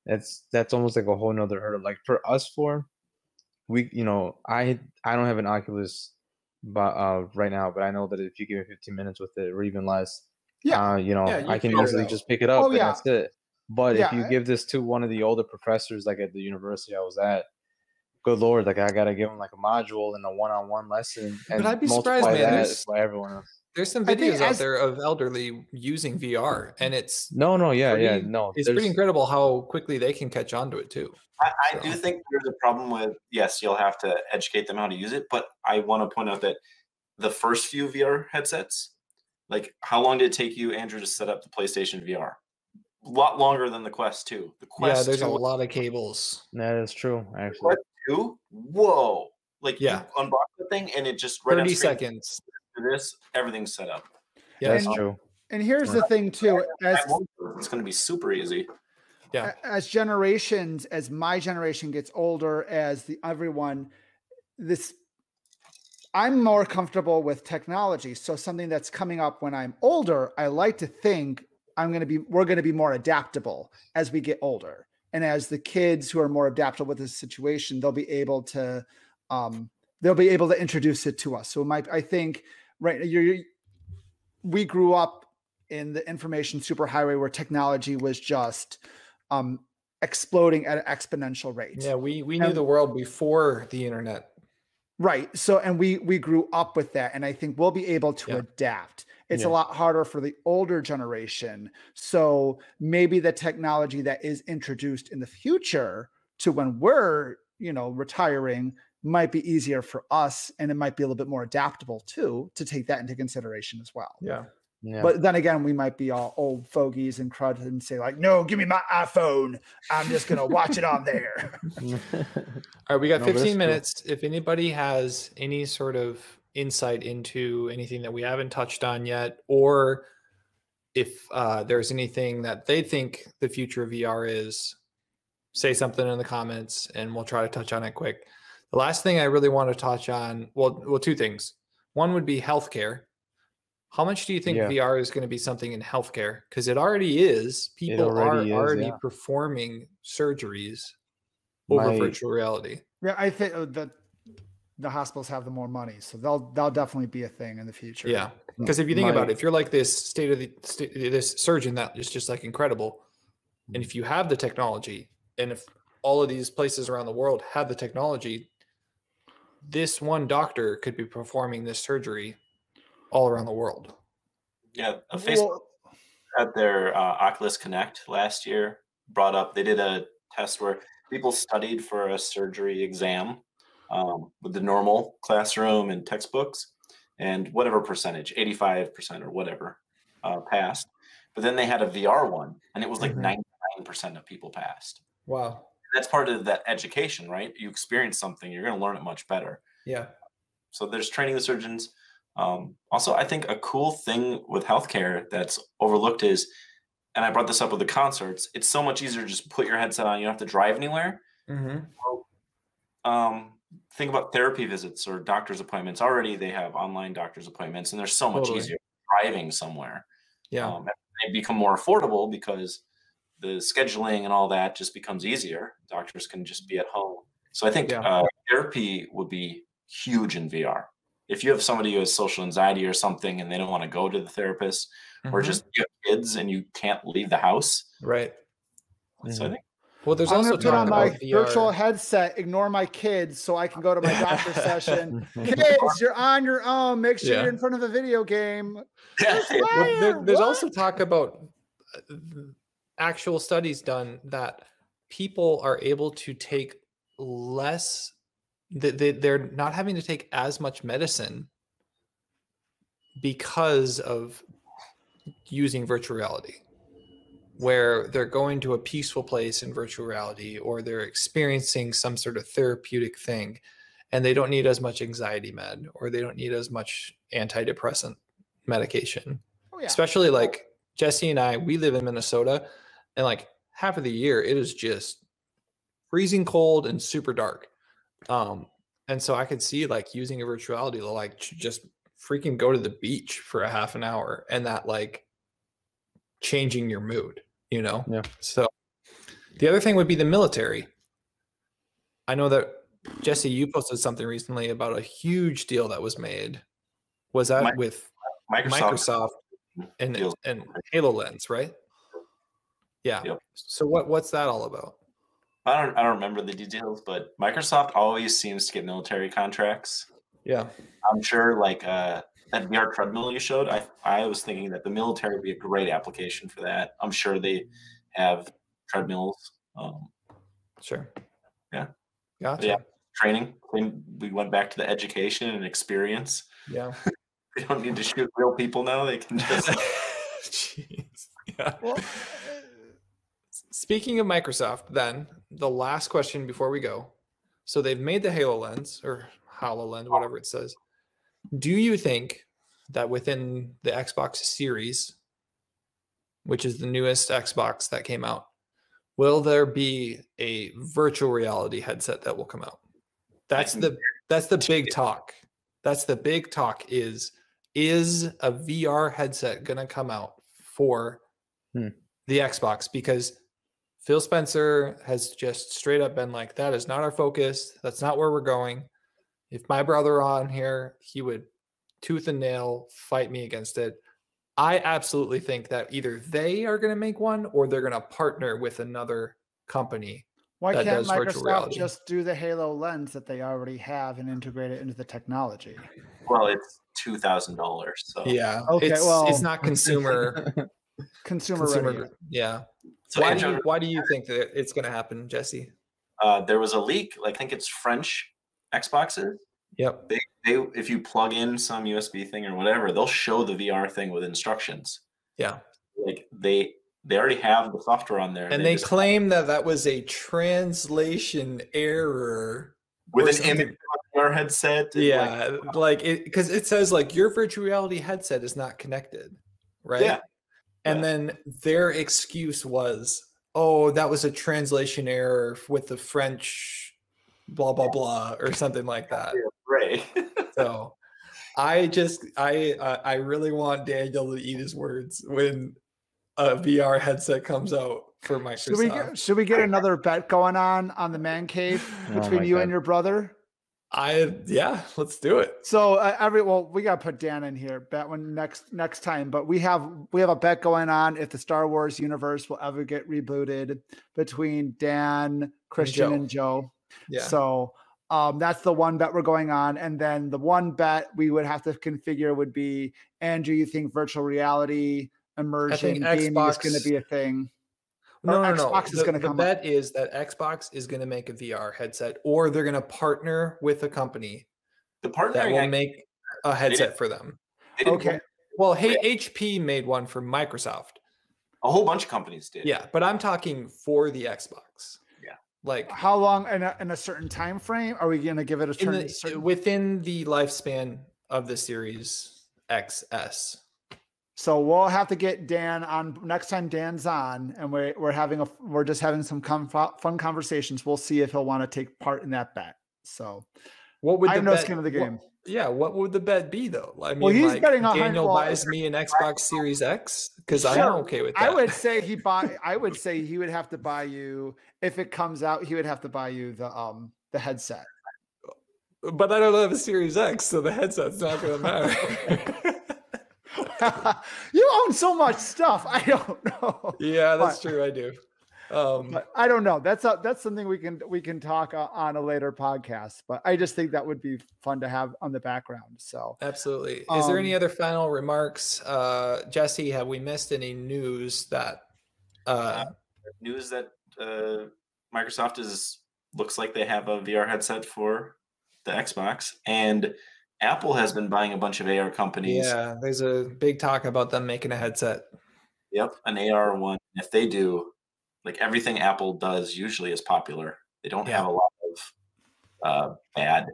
That's that's almost like a whole nother hurdle. Like for us four, we you know, I I don't have an Oculus but uh right now, but I know that if you give me 15 minutes with it or even less, Yeah. uh, you know, Yeah, you I can easily just pick it up Oh, and yeah. that's it. But Yeah, if you I- give this to one of the older professors, like at the university I was at, good lord, like I gotta give them like a module and a one-on-one lesson, and I'd be surprised, man, that there's- by everyone else. There's some videos out as- there of elderly using VR, and it's No, no, yeah, yeah, no. it's pretty incredible how quickly they can catch on to it too. I, I do think there's a problem with yes, you'll have to educate them how to use it, but I want to point out that the first few VR headsets, like how long did it take you, Andrew, to set up the PlayStation VR? A lot longer than the Quest 2. The Quest Yeah, there's 2, a lot of cables. That is true, actually. Quest 2, whoa. Like Yeah. you unbox the thing and it just right 30 screen, seconds. to this, everything's set up. Yeah, That's And- true. And here's the thing too, as It's going to be super easy. Yeah. as generations as my generation gets older as the everyone this i'm more comfortable with technology so something that's coming up when i'm older i like to think i'm going to be we're going to be more adaptable as we get older and as the kids who are more adaptable with this situation they'll be able to um they'll be able to introduce it to us so my i think right you're we grew up in the information superhighway where technology was just um, exploding at an exponential rate. Yeah, we we knew And- the world before the internet. Right. So, and we we grew up with that, and I think we'll be able to Yeah. adapt. It's Yeah. a lot harder for the older generation. So maybe the technology that is introduced in the future to when we're you know retiring might be easier for us, and it might be a little bit more adaptable too to take that into consideration as well. Yeah. Yeah. But then again, we might be all old fogies and crud and say like, "No, give me my iPhone. I'm just gonna watch it on there." All right, we got No, but that's 15 cool. minutes. If anybody has any sort of insight into anything that we haven't touched on yet, or if uh, there's anything that they think the future of VR is, say something in the comments and we'll try to touch on it quick. The last thing I really want to touch on, well, well, two things. One would be healthcare. How much do you think Yeah. VR is going to be something in healthcare? Because it already is. People already is, are already yeah. performing surgeries over My- virtual reality. yeah, I think uh, the the hospitals have the more money, so they'll they'll definitely be a thing in the future. Yeah, because if you think about it, if you're like this state of the sta- this surgeon that is just like incredible, and if you have the technology, and if all of these places around the world had the technology, this one doctor could be performing this surgery all around the world. Yeah, a Facebook Well, at their uh, Oculus Connect last year brought up they did a test where people studied for a surgery exam um, with the normal classroom and textbooks, and whatever percentage, 85% or whatever, uh, passed. but then they had a VR one, and it was like Mhm. 99% of people passed. Wow. That's part of that education, right? You experience something, you're going to learn it much better. Yeah. So there's training the surgeons. Um, also, I think a cool thing with healthcare that's overlooked is, and I brought this up with the concerts. It's so much easier to just put your headset on. You don't have to drive anywhere. Mm-hmm. Um, think about therapy visits or doctor's appointments. Already, they have online doctor's appointments, and they're so much Totally. easier driving somewhere. Yeah. Um, and they become more affordable because the scheduling and all that just becomes easier. Doctors can just be at home. So I think Yeah. uh, therapy would be huge in VR. If you have somebody who has social anxiety or something and they don't want to go to the therapist, or Mhm. just you have kids and you can't leave the house. right. So I think Well, there's I'm also gonna put on my VR. virtual headset, ignore my kids, so I can go to my doctor's session. Kids, you're on your own. Make sure Yeah. you're in front of a video game. Yeah. Well, there, there's what? also talk about uh, actual studies done that people are able to take less they, they, they're not having to take as much medicine because of using virtual reality where they're going to a peaceful place in virtual reality or they're experiencing some sort of therapeutic thing and they don't need as much anxiety med or they don't need as much antidepressant medication Oh, yeah. especially like Jesse and I, we live in Minnesota, and like half of the year it is just freezing cold and super dark. Um, and so I could see like using a virtuality to like just freaking go to the beach for a half an hour and that like changing your mood, you know? Yeah. So the other thing would be the military. I know that Jesse, you posted something recently about a huge deal that was made. Was that Mi- with Microsoft, Microsoft and deals- and HoloLens, right? Yeah. Yep. So what what's that all about? I don't I don't remember the details, but Microsoft always seems to get military contracts. Yeah. I'm sure like uh that VR treadmill you showed, I I was thinking that the military would be a great application for that. I'm sure they have treadmills. Um, Sure. Yeah. Gotcha. yeah, training. When we went back to the education and experience. Yeah. They don't need to shoot real people now. They can just Jeez. Yeah. Well, Speaking of Microsoft, then the last question before we go. So they've made the Halo lens or HoloLens, whatever it says. Do you think that within the Xbox Series, which is the newest Xbox that came out, will there be a virtual reality headset that will come out? That's the that's the big talk. That's the big talk is is a VR headset going to come out for Hmm. the Xbox because Phil Spencer has just straight up been like that is not our focus. That's not where we're going. If my brother on here, he would tooth and nail fight me against it. I absolutely think that either they are going to make one or they're going to partner with another company. why that can't does Microsoft reality. just do the Halo lens that they already have and integrate it into the technology? well, it's two thousand dollars. So Yeah. Okay, it's, well- it's not consumer Consumer, consumer ready. yeah. So why do you why do you think that it's going to happen, Jesse? uh, there was a leak. Like, I think it's French Xboxes. Yep. They, they, if you plug in some USB thing or whatever, they'll show the VR thing with instructions. Yeah. Like they, they already have the software on there, And they just- claim that that was a translation error with an something. image on your headset. and, like, Yeah, like it because it says like your virtual reality headset is not connected, right? Yeah. And Yeah. then their excuse was, "Oh, that was a translation error with the French, blah blah blah, or something like that." Ray. So, I just I uh, I really want Daniel to eat his words when a VR headset comes out for Microsoft. Should we get, should we get another bet going on on the man cave Oh between my you and your brother? I yeah, let's do it. So uh, every well, we gotta put Dan in here. Bet one next next time, but we have we have a bet going on if the Star Wars universe will ever get rebooted between Dan, Christian, Joe. and Joe. Yeah. So um, that's the one bet we're going on, and then the one bet we would have to configure would be Andrew. You think virtual reality immersion gaming is going to be a thing? No, Or no, no. Xbox is the, gonna the come up. bet is that Xbox is going to make a VR headset, or they're going to partner with a company the that will act- make a headset for them. Okay. one- Well, hey, HP made one for Microsoft, A whole bunch of companies did. Yeah, but I'm talking for the Xbox. Yeah. Like How long in a, in a certain time frame are we going to give it a turn? the, certain- within the lifespan of the Series XS. So we'll have to get Dan on next time Dan's on, and we're we're having a we're just having some fun conversations. We'll see if he'll want to take part in that bet. So What would I the have no bet- skin in the what- game. yeah, what would the bet be though? I mean, Well, he's like, betting Daniel buys me an Xbox Series X because I'm okay with that. I would say he buy. I would say he would have to buy you if it comes out. He would have to buy you the um the headset. but I don't have a Series X, so the headset's not going to matter. you own so much stuff. I don't know. yeah, that's But- true. I do. Um, But I don't know. That's a, that's something we can we can talk uh, on a later podcast. But I just think that would be fun to have on the background. So Absolutely. Is there any Um, other final remarks? Uh, Jesse, have we missed any news that uh, News that uh, Microsoft is looks like they have a VR headset for the Xbox, and Apple has been buying a bunch of AR companies. yeah, there's a big talk about them making a headset. Yep, an AR one. If they do, like everything Apple does usually is popular. They don't have a lot of uh, bad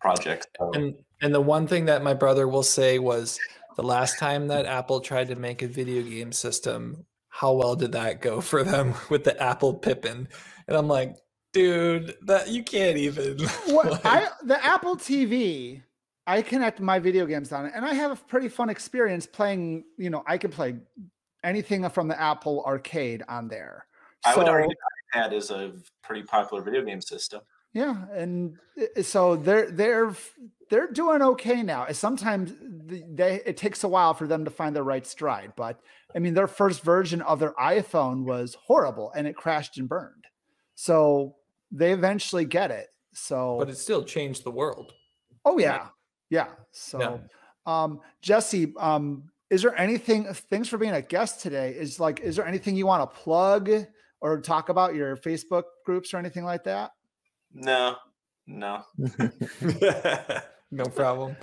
projects. So And and the one thing that my brother will say was the last time that Apple tried to make a video game system, how well did that go for them with the Apple Pippin? And I'm like, dude, that you can't even. what like- I the Apple TV, I connect my video games on it, and I have a pretty fun experience playing. You know, I can play anything from the Apple Arcade on there. I would argue iPad is a pretty popular video game system. Yeah, and eh, so they're they're they're doing okay now. Sometimes the- they it takes a while for them to find the right stride, but I mean their first version of their iPhone was horrible and it crashed and burned. So they eventually get it. So but it still changed the world. oh yeah, yeah. So um Jesse, um is there anything thanks for being a guest today? Is like is there anything you want to plug or talk about your Facebook groups or anything like that? No, no. no problem.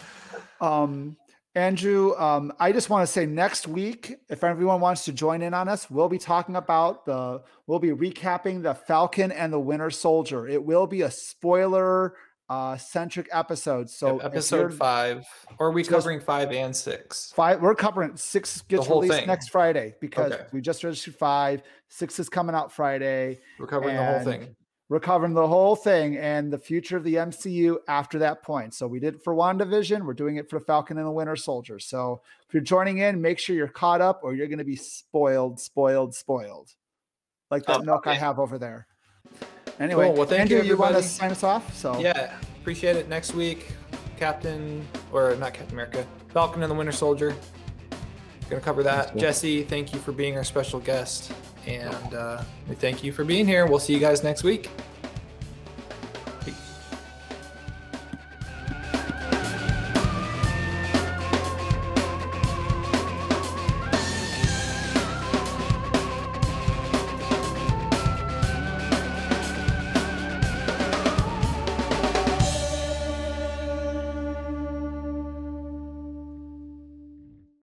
Um, Andrew, um, I just want to say next week, if everyone wants to join in on us, we'll be talking about the, we'll be recapping the Falcon and the Winter Soldier. It will be a spoiler uh, centric episodes. So if episode five, or are we covering five and six? Five, we're covering six gets whole released thing. next Friday because Okay. we just registered five. Six is coming out Friday. We're covering the whole thing. We're covering the whole thing and the future of the MCU after that point. So we did it for WandaVision. We're doing it for the Falcon and the Winter Soldier. So if you're joining in, make sure you're caught up or you're going to be spoiled, spoiled, spoiled. Like that Oh, milk I have over there. Anyway, Cool. Well, thank Andrew, you, you want to sign us off? So Yeah, appreciate it. Next week, Captain or not Captain America, Falcon and the Winter Soldier. Gonna cover that. cool. Jesse, thank you for being our special guest, and uh, we thank you for being here. We'll see you guys next week.